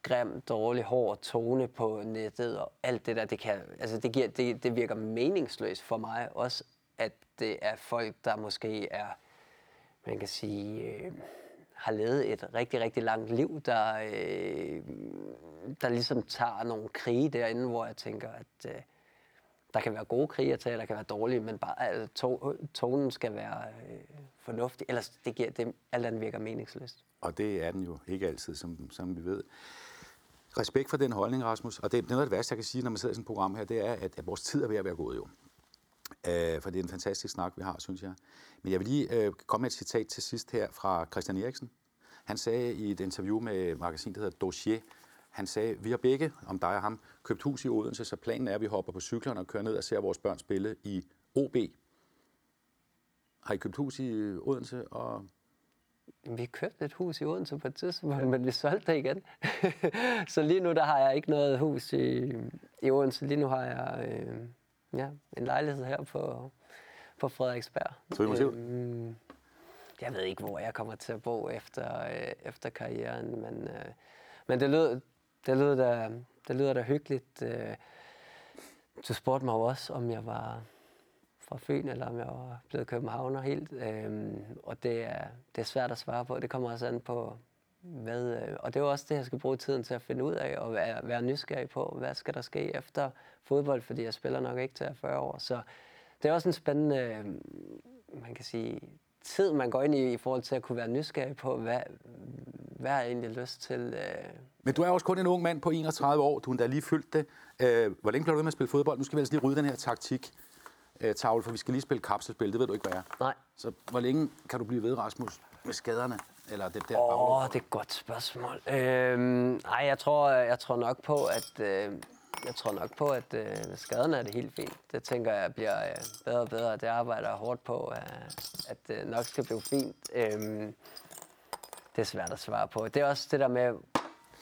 grim, dårlig, hård tone på nettet, og alt det der, det, kan, altså det, giver, det, det virker meningsløst for mig. Også at det er folk, der måske er, man kan sige, øh, har levet et rigtig, rigtig langt liv, der, øh, der ligesom tager nogle krige derinde, hvor jeg tænker, at øh, der kan være gode krige at tage, der kan være dårlige, men bare altså, to, tonen skal være øh, fornuftig, ellers det giver det, alt andet virker meningsløst. Og det er den jo ikke altid, som, som vi ved. Respekt for den holdning, Rasmus. Og det, er noget af det værste, jeg kan sige, når man sidder i sådan et program her, det er, at, at vores tid er ved at være gået jo. Øh, for det er en fantastisk snak, vi har, synes jeg. Men jeg vil lige øh, komme med et citat til sidst her fra Christian Eriksen. Han sagde i et interview med magasin, der hedder Dossier, han sagde, vi har begge, om dig og ham, købt hus i Odense, så planen er, at vi hopper på cyklerne og kører ned og ser vores børn spille i OB. Har I købt hus i Odense? Og... Vi købte et hus i Odense på et tidspunkt, men vi solgte det igen. så lige nu der har jeg ikke noget hus i, i Odense. Lige nu har jeg øh, ja, en lejlighed her på, på Frederiksberg. Så vi må se. jeg ved ikke, hvor jeg kommer til at bo efter, øh, efter karrieren, men, øh, men det, lød, det, lyder da, det lyder da hyggeligt. Øh, du spurgte mig også, om jeg var fra Fyn, eller om jeg var blevet københavner helt. Øh, og det er, det er svært at svare på. Det kommer også an på, hvad... Øh, og det er jo også det, jeg skal bruge tiden til at finde ud af, og være, være nysgerrig på, hvad skal der ske efter fodbold, fordi jeg spiller nok ikke til 40 år. Så det er også en spændende, øh, man kan sige, tid, man går ind i, i forhold til at kunne være nysgerrig på, hvad, hvad har jeg egentlig lyst til? Øh... Men du er også kun en ung mand på 31 år. Du har endda lige fyldt det. Øh, hvor længe bliver du ved med at spille fodbold? Nu skal vi altså lige rydde den her taktik øh, tavle, for vi skal lige spille kapselspil. Det ved du ikke, hvad er. Nej. Så hvor længe kan du blive ved, Rasmus, med skaderne? Eller det der Åh, oh, det er et godt spørgsmål. Øhm, nej, jeg tror, jeg tror nok på, at øh, jeg tror nok på, at øh, skaderne er det helt fint. Det tænker jeg bliver øh, bedre og bedre. Det arbejder jeg hårdt på, øh, at det øh, nok skal blive fint. Øhm, det er svært at svare på. Det er også det der med,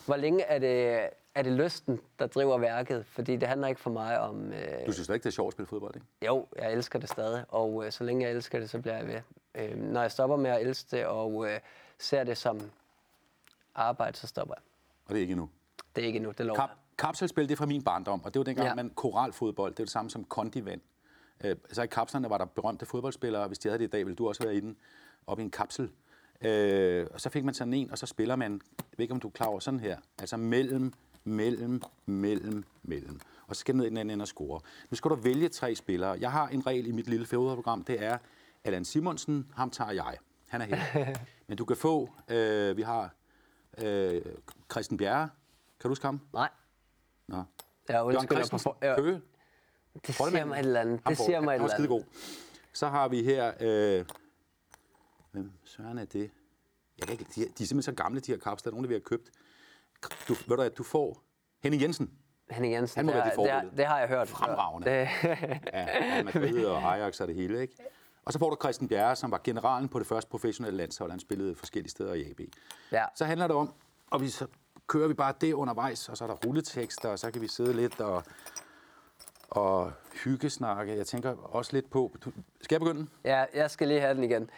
hvor længe er det, er det lysten, der driver værket? Fordi det handler ikke for mig om... Øh... Du synes ikke, det er sjovt at spille fodbold, ikke? Jo, jeg elsker det stadig, og øh, så længe jeg elsker det, så bliver jeg ved. Øh, når jeg stopper med at elske det, og øh, ser det som arbejde, så stopper jeg. Og det er ikke endnu? Det er ikke endnu, det lover Kap- Kapselspil, det er fra min barndom, og det var dengang, ja. man koralfodbold, det er det samme som kondivand. Øh, så i kapslerne var der berømte fodboldspillere, hvis de havde det i dag, ville du også være i den, op i en kapsel. Øh, og så fik man sådan en, og så spiller man, jeg ved ikke om du er klar over, sådan her, altså mellem mellem, mellem, mellem. Og så skal ned i den anden ende og score. Nu skal du vælge tre spillere. Jeg har en regel i mit lille fodboldprogram, det er Allan Simonsen, ham tager jeg. Han er her. Men du kan få, øh, vi har øh, Christian Bjerre. Kan du huske ham? Nej. Nå. Jeg undskylder på for... Jeg... Køge. Det siger mig et eller andet. Det siger mig et eller andet. Så har vi her... Øh, hvem søren er det? Jeg kan ikke, de, er, de er simpelthen så gamle, de her kapsler. Der er nogen, der vi har købt. Du, ved du, at du får Henning Jensen. Henning Jensen, han må det, være det, det, det har jeg hørt. Fremragende. Det... ja, Madrid og Ajax og det hele, ikke? Og så får du Christian Bjerre, som var generalen på det første professionelle landshold. Han spillede forskellige steder i AB. Ja. Så handler det om, og vi så kører vi bare det undervejs, og så er der rulletekster, og så kan vi sidde lidt og, og hyggesnakke. Jeg tænker også lidt på... Du, skal jeg begynde? Ja, jeg skal lige have den igen.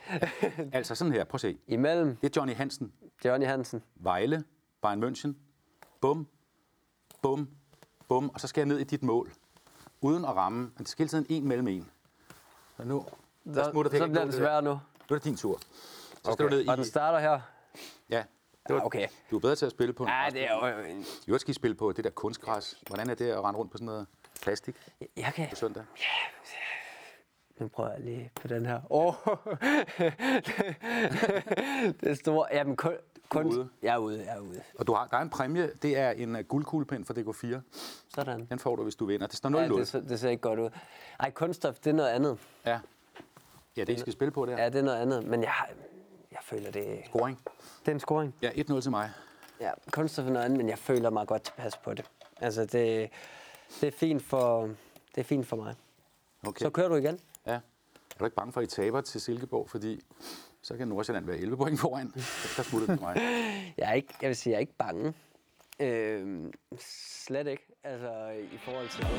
altså sådan her, prøv at se. Imellem? Det er Johnny Hansen. Johnny Hansen. Vejle, Bayern München. Bum, bum, bum. Og så skal jeg ned i dit mål. Uden at ramme. Men det skal hele tiden en mellem en. Så nu... Så, så bliver det svært nu. Nu er det din tur. Så okay. skal du ned i... Og den starter her? Ja. Det var, okay. Du er bedre til at spille på en Ja, det er jo... Du skal spille på det der kunstgræs. Hvordan er det at rende rundt på sådan noget plastik? Jeg kan... På søndag? Ja, nu prøver jeg lige på den her. Åh! Oh. det er store. Jamen, kun, kun, ude. Jeg er ude, jeg er ude. Og du har, der er en præmie, det er en uh, guldkuglepind for DK4. Sådan. Den får du, hvis du vinder. Det står 0 ja, det, det ser ikke godt ud. Ej, kunststof, det er noget andet. Ja. Ja, det I skal spille på det her. Ja, det er noget andet, men jeg, jeg føler det... Scoring. Det er en scoring. Ja, 1-0 til mig. Ja, kunststof er noget andet, men jeg føler mig godt tilpas på det. Altså, det, det, er, fint for, det er fint for mig. Okay. Så kører du igen. Ja. Er du ikke bange for, at I taber til Silkeborg, fordi så kan Nordsjælland være 11 point foran. Der smutter det mig. jeg, er ikke, jeg vil sige, jeg er ikke bange. Øh, slet ikke, altså i forhold til det.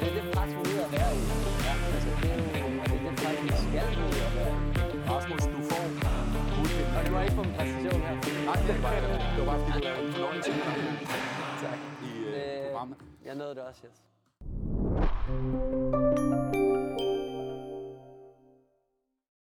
det er det pres, vi er at være i. Ja, altså, det er jo det, er det pres, vi skal ud at være i. Rasmus, du får guldpinden. Og du har ikke fået en præstation her. Nej, det var, det var bare fordi, du lavede nogle ting programmet. Ja, noget.